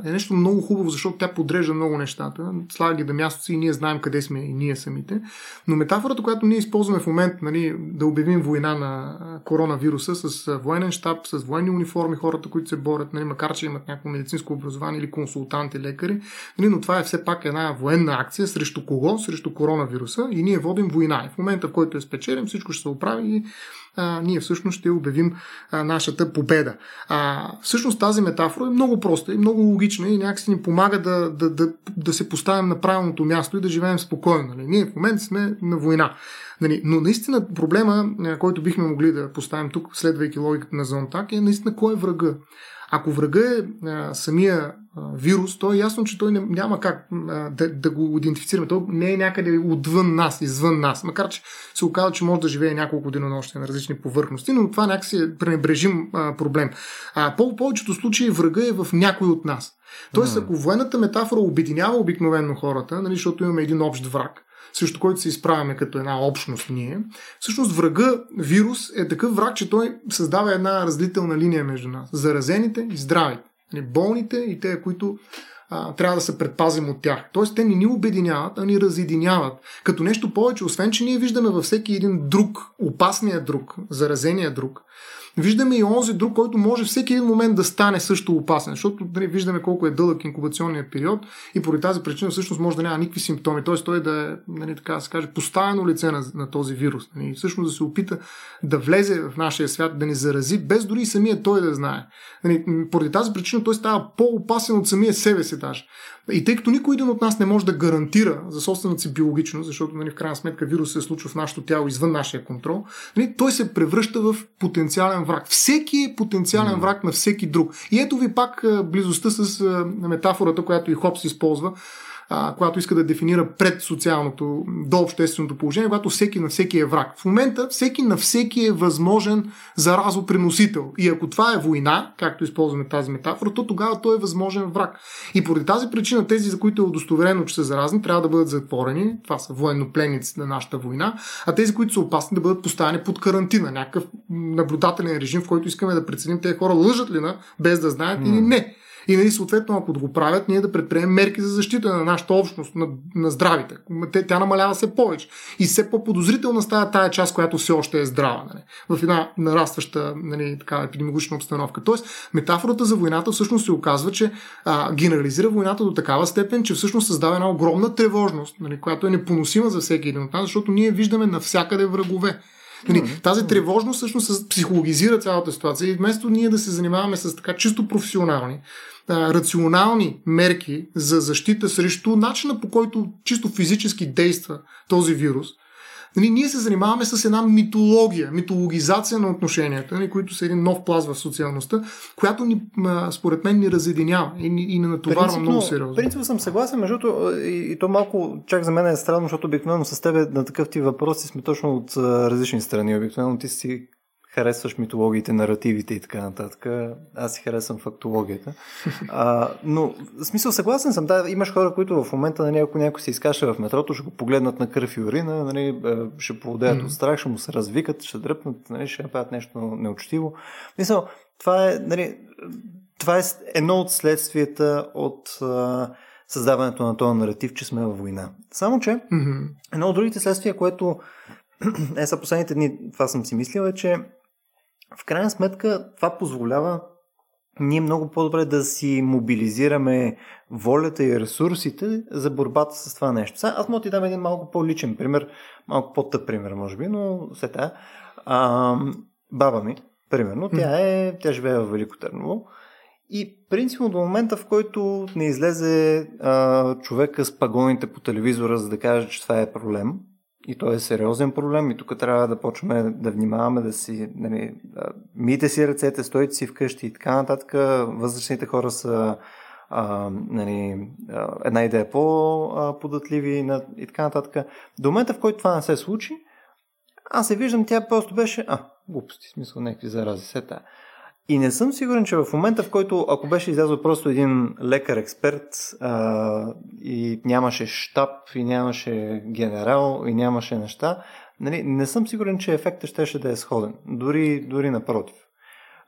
е нещо много хубаво, защото тя подрежда много нещата. Слага ги да място си и ние знаем къде сме и ние самите. Но метафората, която ние използваме в момента, нали, да обявим война на коронавируса с военен щаб, с военни униформи, хората, които се борят, нали, макар че имат някакво медицинско образование или консултанти, лекари, нали, но това е все пак една военна акция срещу кого? Срещу коронавируса и ние водим война. И в момента, в който е спечелим, всичко ще се оправи и а, ние всъщност ще обявим а, нашата победа. А, всъщност тази метафора е много проста и много логична и някакси ни помага да, да, да, да се поставим на правилното място и да живеем спокойно. Нали? Ние в момента сме на война. Нали? Но наистина проблема, който бихме могли да поставим тук, следвайки логиката на Зонтак, е наистина кой е врага. Ако врага е а, самия вирус, то е ясно, че той няма как да, да го идентифицираме. Той не е някъде отвън нас, извън нас. Макар, че се оказа, че може да живее няколко денонощия на различни повърхности, но това някакси е пренебрежим а, проблем. А, по повечето случаи врага е в някой от нас. Тоест, ако военната метафора обединява обикновено хората, нали, защото имаме един общ враг, срещу който се изправяме като една общност ние, всъщност врага, вирус е такъв враг, че той създава една разделителна линия между нас. Заразените и здравите. Болните и те, които а, трябва да се предпазим от тях. Тоест, те не ни обединяват, а ни разединяват. Като нещо повече, освен, че ние виждаме във всеки един друг, опасния друг, заразения друг, Виждаме и онзи друг, който може всеки един момент да стане също опасен, защото нали, виждаме колко е дълъг инкубационният период и поради тази причина всъщност може да няма никакви симптоми, т.е. той да е, нали, така да се каже, поставено лице на, на този вирус. Нали, всъщност да се опита да влезе в нашия свят, да ни зарази, без дори и самия той да знае. Нали, поради тази причина той става по-опасен от самия себе си даже. И тъй като никой един от нас не може да гарантира за собствената си биологичност, защото нали, в крайна сметка вирус се случва в нашето тяло извън нашия контрол, нали, той се превръща в потенциален враг. Всеки е потенциален враг на всеки друг. И ето ви пак близостта с метафората, която и Хопс използва а, която иска да дефинира пред социалното, до общественото положение, когато всеки на всеки е враг. В момента всеки на всеки е възможен заразопреносител. И ако това е война, както използваме тази метафора, то тогава той е възможен враг. И поради тази причина тези, за които е удостоверено, че са заразни, трябва да бъдат затворени. Това са военнопленници на нашата война. А тези, които са опасни, да бъдат поставени под карантина. Някакъв наблюдателен режим, в който искаме да преценим тези хора лъжат ли на, без да знаят mm. или не. И нали, съответно, ако го правят, ние да предприемем мерки за защита на нашата общност, на, на здравите. Тя намалява все повече. И все по-подозрителна става тая част, която все още е здрава. Нали, в една нарастваща нали, така, епидемиологична обстановка. Тоест, метафората за войната всъщност се оказва, че а, генерализира войната до такава степен, че всъщност създава една огромна тревожност, нали, която е непоносима за всеки един от нас, защото ние виждаме навсякъде врагове. Нали, тази тревожност всъщност психологизира цялата ситуация и вместо ние да се занимаваме с така чисто професионални, а, рационални мерки за защита срещу начина по който чисто физически действа този вирус, Нали, ние се занимаваме с една митология, митологизация на отношенията, нали, които са един нов пласт в социалността, която ни, според мен ни разединява и, и ни натоварва принципно, много сериозно. Принципно съм съгласен, между и, и то малко, чак за мен е странно, защото обикновено с тебе на такъв ти въпроси сме точно от различни страни. Обикновено ти си харесваш митологиите, наративите и така нататък. Аз си харесвам фактологията. А, но, в смисъл, съгласен съм. Да, имаш хора, които в момента, нали, ако някой се изкаша в метрото, ще го погледнат на кръв и урина, нали, ще поводеят mm. от страх, ще му се развикат, ще дръпнат, нали, ще направят нещо неучтиво. Мисъл, това е, нали, това е едно от следствията от а, създаването на този наратив, че сме във война. Само, че mm-hmm. едно от другите следствия, което е, са последните дни, това съм си мислил, е, че в крайна сметка това позволява ние много по-добре да си мобилизираме волята и ресурсите за борбата с това нещо. Сега, аз мога да ти дам един малко по-личен пример, малко по-тъп пример, може би, но все така. А, баба ми, примерно, тя, е, тя живее в Велико Търново и принципно до момента, в който не излезе а, човека с пагоните по телевизора, за да каже, че това е проблем, и то е сериозен проблем и тук трябва да почваме да внимаваме да си, нали, мийте си ръцете, стойте си вкъщи и така нататък. Възрастните хора са а, нали, една идея по-податливи и така нататък. До момента, в който това не се случи, аз се виждам, тя просто беше, а, глупости, смисъл, някакви зарази, се тая. И не съм сигурен, че в момента, в който ако беше излязъл просто един лекар експерт а, и нямаше штаб, и нямаше генерал, и нямаше неща, нали, не съм сигурен, че ефектът щеше да е сходен. Дори, дори напротив.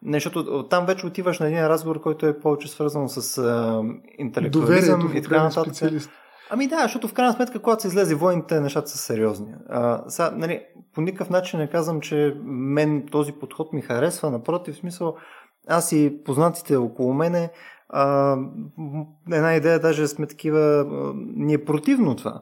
Защото там вече отиваш на един разговор, който е повече свързан с а, интелектуализъм и така нататък. Специалист. Ами да, защото в крайна сметка, когато се излезе войните, нещата са сериозни. А, сега, нали, по никакъв начин не казвам, че мен този подход ми харесва. Напротив, в смисъл, аз и познатите около мене, а, една идея, даже сме такива, а, ни е противно това.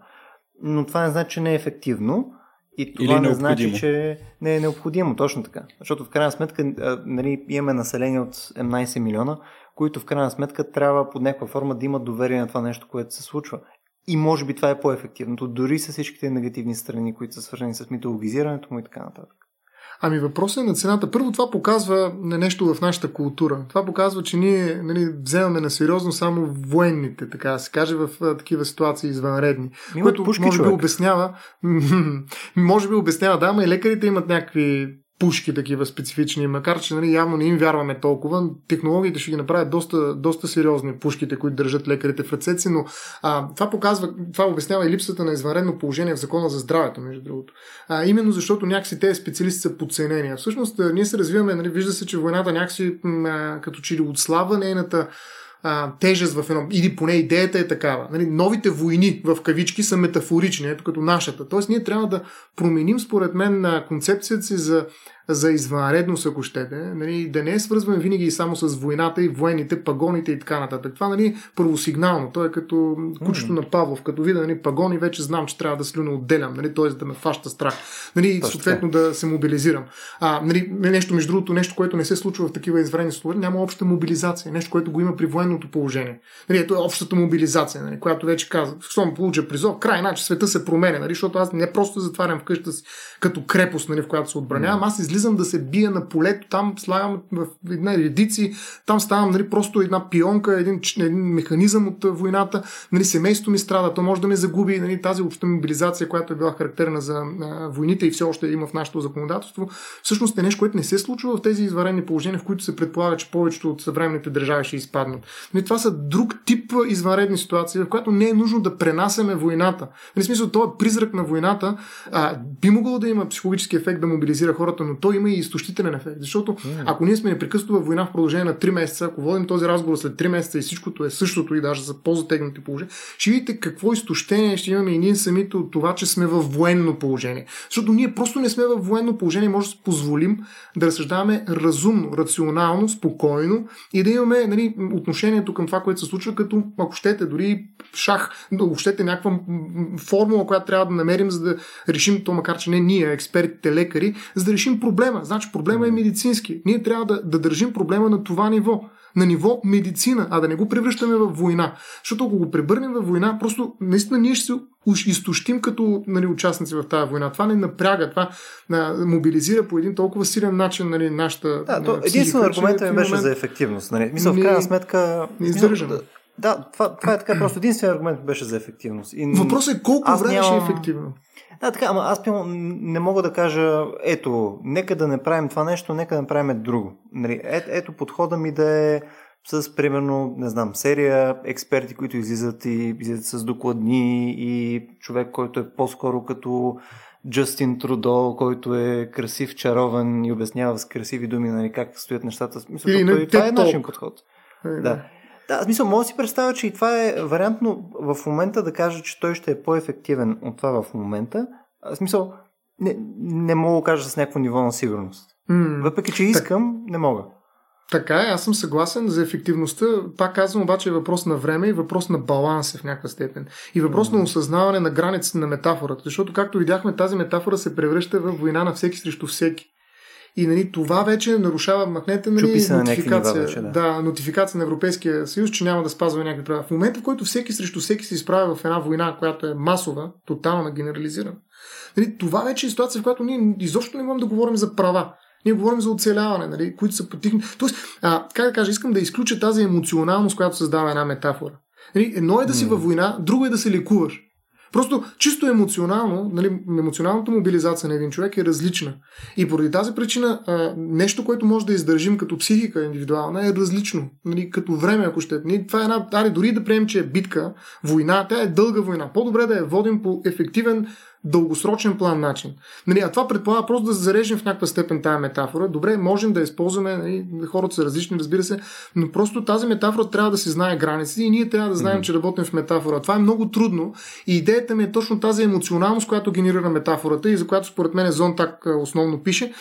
Но това не значи, че не е ефективно. И това Или не значи, че не е необходимо. Точно така. Защото в крайна сметка нали, имаме население от 17 милиона, които в крайна сметка трябва под някаква форма да имат доверие на това нещо, което се случва. И може би това е по-ефективното, дори с всичките негативни страни, които са свързани с митологизирането му и така нататък. Ами въпросът е на цената. Първо това показва нещо в нашата култура. Това показва, че ние нали, вземаме на сериозно само военните, така да се каже, в а, такива ситуации извънредни. Има което пушки, може човек. би обяснява, може би обяснява, да, ама и лекарите имат някакви пушки такива специфични, макар че нали, явно не им вярваме толкова. Технологиите ще ги направят доста, доста сериозни пушките, които държат лекарите в ръцете си, но а, това показва, това обяснява и липсата на извънредно положение в закона за здравето, между другото. А, именно защото някакси тези специалисти са подценени. Всъщност ние се развиваме, нали, вижда се, че войната някакси м- като че ли отслабва нейната а, тежест в едно, или поне идеята е такава. Нали, новите войни в кавички са метафорични, ето като нашата. Тоест ние трябва да променим според мен концепцията си за за извънредност, ако щете, нали, да не е свързваме винаги само с войната и военните, пагоните и така нататък. Това нали, първосигнално. То е като кучето mm. на Павлов. Като видя нали, пагони, вече знам, че трябва да слюна отделям, нали, т.е. да ме фаща страх. Нали, съответно да се мобилизирам. А, нали, нещо, между другото, нещо, което не се случва в такива извънредни случаи, няма обща мобилизация. Нещо, което го има при военното положение. Нали, ето е общата мобилизация, нали, която вече казах. Щом получа призов, край, значи света се променя, нали, защото аз не просто затварям вкъща си като крепост, нали, в която се отбранявам, аз излизам да се бия на полето, там слагам в една редици, там ставам нали, просто една пионка, един, един механизъм от войната, нали, семейството ми страда, то може да ме загуби, нали, тази обща мобилизация, която е била характерна за а, войните и все още има в нашето законодателство, всъщност е нещо, което не се случва в тези изварени положения, в които се предполага, че повечето от съвременните държави ще изпаднат. Нали, това са друг тип извънредни ситуации, в която не е нужно да пренасяме войната. Нали, смисъл, този призрак на войната а, би могло да има психологически ефект да мобилизира хората, но той има и изтощителен ефект. Защото mm. ако ние сме непрекъснато във война в продължение на 3 месеца, ако водим този разговор след 3 месеца и всичкото е същото и даже за по-затегнати положения, ще видите какво изтощение ще имаме и ние самите от това, че сме в военно положение. Защото ние просто не сме в военно положение, може да си позволим да разсъждаваме разумно, рационално, спокойно и да имаме нали, отношението към това, което се случва, като ако щете, дори шах, ако щете някаква формула, която трябва да намерим, за да решим то, макар че не ние, експертите, лекари, за да решим проблема. Значи проблема е медицински. Ние трябва да, да държим проблема на това ниво на ниво медицина, а да не го превръщаме в война. Защото ако го пребърнем в война, просто наистина ние ще се изтощим като нали, участници в тази война. Това не напряга, това а, мобилизира по един толкова силен начин нали, нашата. Да, то единствено аргументът ми беше момент... за ефективност. Нали? Мисъл, в крайна сметка. Не издържам. Да, да, това, това е така. Просто единственият аргумент беше за ефективност. И... Въпросът е колко време нямам... ще е ефективно. Да, така, ама аз не мога да кажа, ето, нека да не правим това нещо, нека да направим друго. Нали, е, ето подхода ми да е с, примерно, не знам, серия експерти, които излизат и излизат с докладни и човек, който е по-скоро като Джастин Трудо, който е красив, чарован и обяснява с красиви думи нали, как стоят нещата. Или той, това е начин подход. Да. Да, смисъл, мога да си представя, че и това е вариантно в момента да кажа, че той ще е по-ефективен от това в момента. В смисъл, не, не мога да кажа с някакво ниво на сигурност. Mm. Въпреки, че искам, так, не мога. Така е, аз съм съгласен за ефективността. Пак казвам, обаче е въпрос на време и въпрос на баланс в някаква степен. И въпрос mm. на осъзнаване на границите на метафората. Защото, както видяхме, тази метафора се превръща в война на всеки срещу всеки. И нали, това вече нарушава, махнете нали, нотификация, вече, да. да, нотификация на Европейския съюз, че няма да спазва някакви права. В момента, в който всеки срещу всеки се изправя в една война, която е масова, тотална, генерализирана, нали, това вече е ситуация, в която ние изобщо не можем да говорим за права. Ние говорим за оцеляване, нали, които са потихни. Тоест, а, как да кажа, искам да изключа тази емоционалност, която създава една метафора. Нали, едно е да си във война, друго е да се лекуваш. Просто чисто емоционално, нали, емоционалната мобилизация на един човек е различна. И поради тази причина нещо, което може да издържим като психика индивидуална е различно. Нали, като време, ако ще. Това е една, аре, дори да приемем, че е битка, война, тя е дълга война. По-добре да я водим по ефективен дългосрочен план начин. Нали, а това предполага просто да зарежем в някаква степен тази метафора. Добре, можем да използваме, нали, хората са различни, разбира се, но просто тази метафора трябва да си знае границите и ние трябва да знаем, mm-hmm. че работим в метафора. Това е много трудно и идеята ми е точно тази емоционалност, която генерира метафората и за която според мен Зонтак основно пише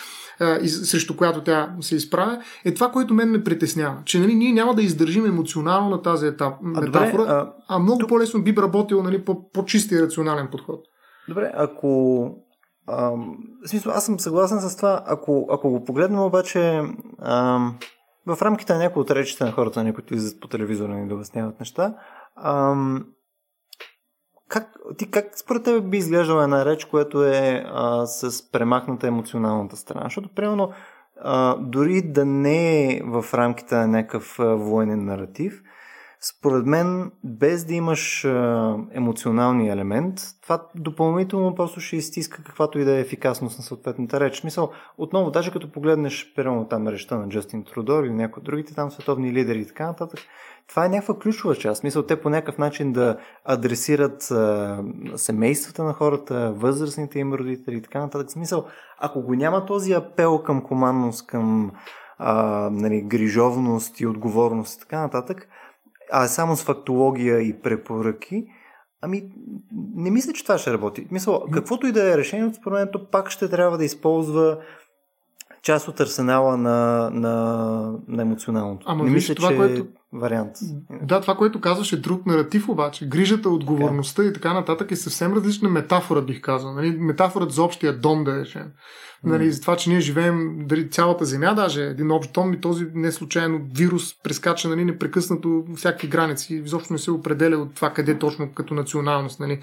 и срещу която тя се изправя, е това, което мен ме притеснява. Че нали, ние няма да издържим емоционално на тази етап, метафора, а, добре, а, а много тук... по-лесно би работил нали, по, по-чист и рационален подход. Добре, ако... Ам, в смисъл, аз съм съгласен с това. Ако, ако го погледнем обаче ам, в рамките на някои от речите на хората, на които излизат по телевизора и да обясняват неща, ам, как, ти как според теб би изглеждала една реч, която е а, с премахната емоционалната страна? Защото, примерно, а, дори да не е в рамките на някакъв военен наратив, според мен, без да имаш емоционалния елемент, това допълнително просто ще изтиска каквато и да е ефикасност на съответната реч. Мисъл, отново, даже като погледнеш, примерно там речта на Джастин Трудор или някои другите там световни лидери и така нататък, това е някаква ключова част. Мисъл, те по някакъв начин да адресират а, семействата на хората, възрастните им родители и така нататък. Смисъл, ако го няма този апел към командност, към а, нали, грижовност и отговорност и така нататък, а само с фактология и препоръки, ами не мисля, че това ще работи. Мисля, каквото и да е решението, според мен, то пак ще трябва да използва част от арсенала на, на, на емоционалното. Ама не мисля, това, че... което... вариант. Да, това, което казваш е друг наратив обаче. Грижата, отговорността и така нататък е съвсем различна метафора, бих казал. Нали? Метафорът за общия дом, да речем. Нали, за това, че ние живеем дали, цялата земя, даже един общ дом и този не случайно вирус прескача нали, непрекъснато всякакви граници. Изобщо не се определя от това къде точно като националност нали,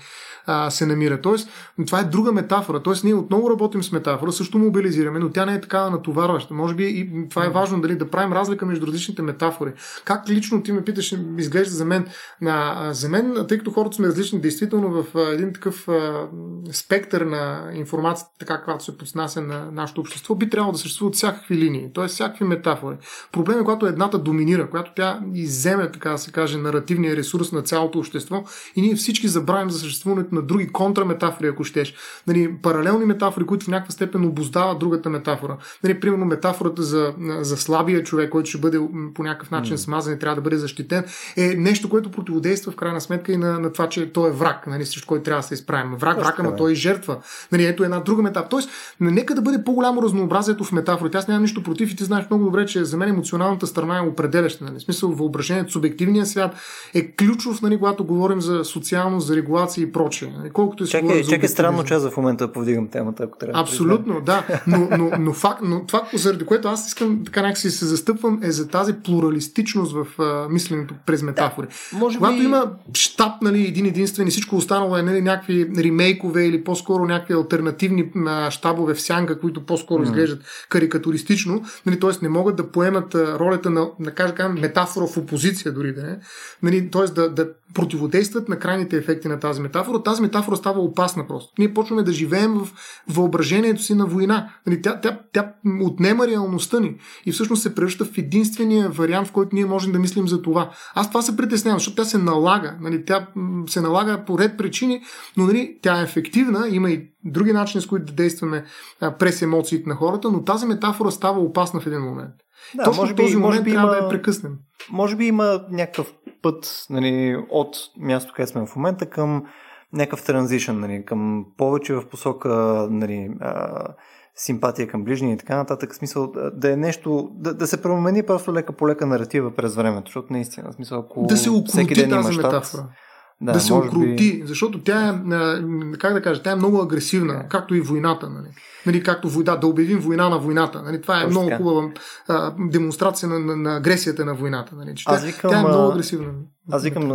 а, се намира. Тоест, това е друга метафора. Тоест, ние отново работим с метафора, също мобилизираме, но тя не е такава натоварваща. Може би и това е важно дали, да правим разлика между различните метафори. Как лично ти ме питаш, изглежда за мен, на, за мен, тъй като хората сме различни, действително в един такъв а, спектър на информация, така каквато се подснася на нашето общество, би трябвало да съществуват всякакви линии, т.е. всякакви метафори. Проблем е, когато едната доминира, когато тя иземе, така да се каже, наративния ресурс на цялото общество и ние всички забравим за съществуването на други контраметафори, ако щеш. Нали, паралелни метафори, които в някаква степен обоздават другата метафора. Нали, примерно метафората за, за слабия човек, който ще бъде по някакъв начин mm. смазан трябва да бъде защитен, е нещо, което противодейства в крайна сметка и на, на това, че той е враг, нали, срещу който трябва да се изправим. Враг, враг, ама той е жертва. Нали, ето една друга метафора. Тоест, нека да бъде по-голямо разнообразието в метафорите. Аз нямам нищо против и ти знаеш много добре, че за мен емоционалната страна е определяща. Нали? В смисъл, въображението, субективният свят е ключов, нали, когато говорим за социалност, за регулация и прочее. Нали? Колкото е чакай, чакай странно, че аз в момента повдигам темата, ако трябва. Абсолютно, да. Но, но, но, факт, но това, заради което аз искам така някакси се застъпвам, е за тази плуралистичност в а, мисленето през метафори. Да, може Когато би... има щаб, нали, един единствен и всичко останало е нали, някакви ремейкове или по-скоро някакви альтернативни а, щабове в сянка, които по-скоро mm. изглеждат карикатуристично, нали, т.е. не могат да поемат а, ролята на, на кажа, метафора в опозиция дори да не, нали, т.е. Да, да противодействат на крайните ефекти на тази метафора. Тази метафора става опасна просто. Ние почваме да живеем в въображението си на война. Нали, тя, тя, тя отнема реалността ни и всъщност се превръща в единствения вариант, в който ние можем да мислим за това. Аз това се притеснявам, защото тя се налага. Нали, тя се налага по ред причини, но нали, тя е ефективна, има и други начини, с които да действаме а, през емоциите на хората, но тази метафора става опасна в един момент. Да, Точно може би, този момент може би трябва има, да я прекъснем. Може би има някакъв път нали, от място, където сме в момента към някакъв транзишън, нали, към повече в посока нали, а, симпатия към ближния и така нататък. Смисъл да е нещо, да, да се промени просто лека по лека наратива през времето, защото наистина, смисъл, ако да се всеки ден тази щат, метафора да, да се окрути, би... защото тя е, как да кажа, тя е много агресивна, да. както и войната. Нали? Нали, както война, да обявим война на войната. Нали? Това е Точно много така. хубава а, демонстрация на, на, на агресията на войната. Нали? Че аз викам, тя е много агресивна. Аз викам,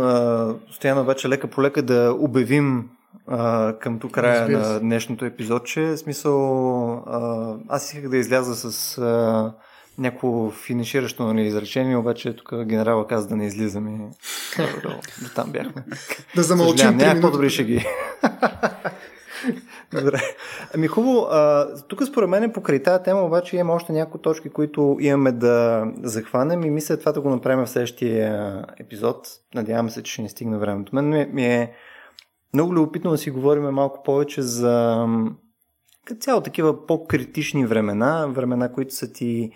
стояно вече лека по лека да обявим а, към тук края на днешното епизод, че смисъл а, аз исках да изляза с а, някакво финиширащо нали, изречение, обаче тук генерала каза да не излизаме. До, до там бяхме. Да замълчим. Няма по-добри ще ги. Добре. Ами хубаво, а, тук според мен покрай тази тема обаче има още някои точки, които имаме да захванем и мисля това да го направим в следващия епизод. Надявам се, че ще не стигне времето. Мен ми, ми е много любопитно да си говорим малко повече за като цяло такива по-критични времена, времена, които са ти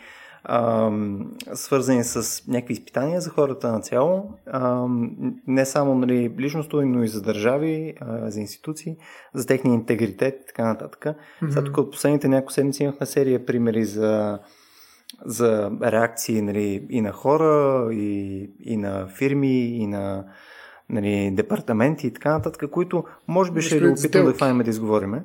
ам, свързани с някакви изпитания за хората на цяло, ам, не само нали, личностно, но и за държави, а, за институции, за техния интегритет и така нататък. Mm-hmm. Сега тук от последните няколко седмици имахме серия примери за за реакции нали, и на хора, и, и на фирми, и на нали, департаменти и така нататък, които може би ще е любопитно да хванем да изговориме.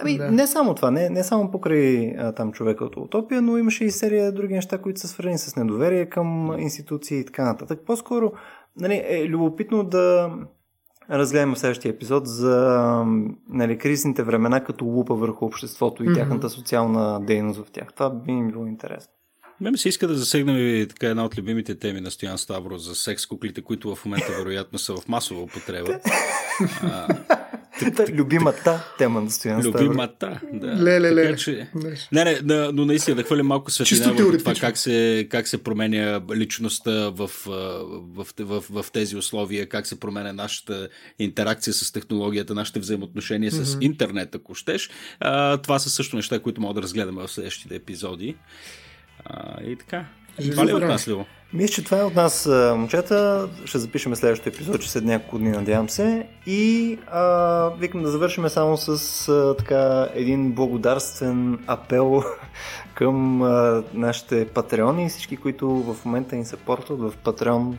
Ами, да. не само това, не, не само покрай а, там човека от утопия, но имаше и серия други неща, които са свързани с недоверие към институции и така нататък. По-скоро нали, е любопитно да разгледаме следващия епизод за нали, кризисните времена като лупа върху обществото и mm-hmm. тяхната социална дейност в тях. Това би ми било интересно. Мен се иска да засегнем и така една от любимите теми на Стоян Ставро за секс куклите, които в момента вероятно са в масова употреба. Любимата тема на Стоян Ставро. Любимата, да. Ле, ле, ле. Че... Не, не, да, но наистина да хвалим малко светлина върху това как се, как се променя личността в, в, в, в, в тези условия, как се променя нашата интеракция с технологията, нашите взаимоотношения mm-hmm. с интернет, ако щеш. А, това са също неща, които мога да разгледаме в следващите епизоди. А, и така. И това ли е от нас, Ливо? Мисля, че това е от нас, момчета. Ще запишем следващото епизод, че след няколко дни, надявам се. И а, викам да завършим само с а, така един благодарствен апел към а, нашите патреони и всички, които в момента ни се портват в Patreon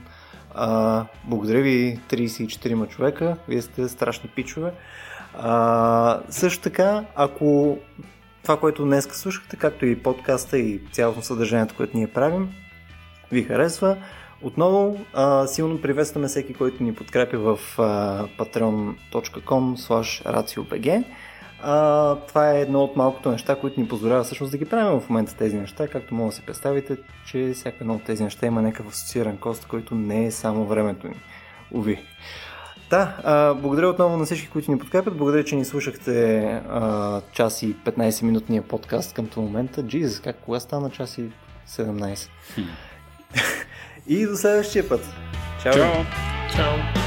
А, благодаря ви 34 човека, вие сте страшни пичове. А, също така, ако това, което днес слушахте, както и подкаста и цялото съдържанието, което ние правим, ви харесва, отново а, силно приветстваме всеки, който ни подкрепя в patreon.com raciobg. А, това е едно от малкото неща, които ни позволява всъщност да ги правим в момента тези неща, както мога да си представите, че всяка едно от тези неща има някакъв асоцииран кост, който не е само времето ни. Уви. Да, а, благодаря отново на всички, които ни подкрепят. Благодаря, че ни слушахте а, час и 15 минутния подкаст към този момента. Джиз, как кога стана час и 17? и до следващия път. Чао! Чао! Чао!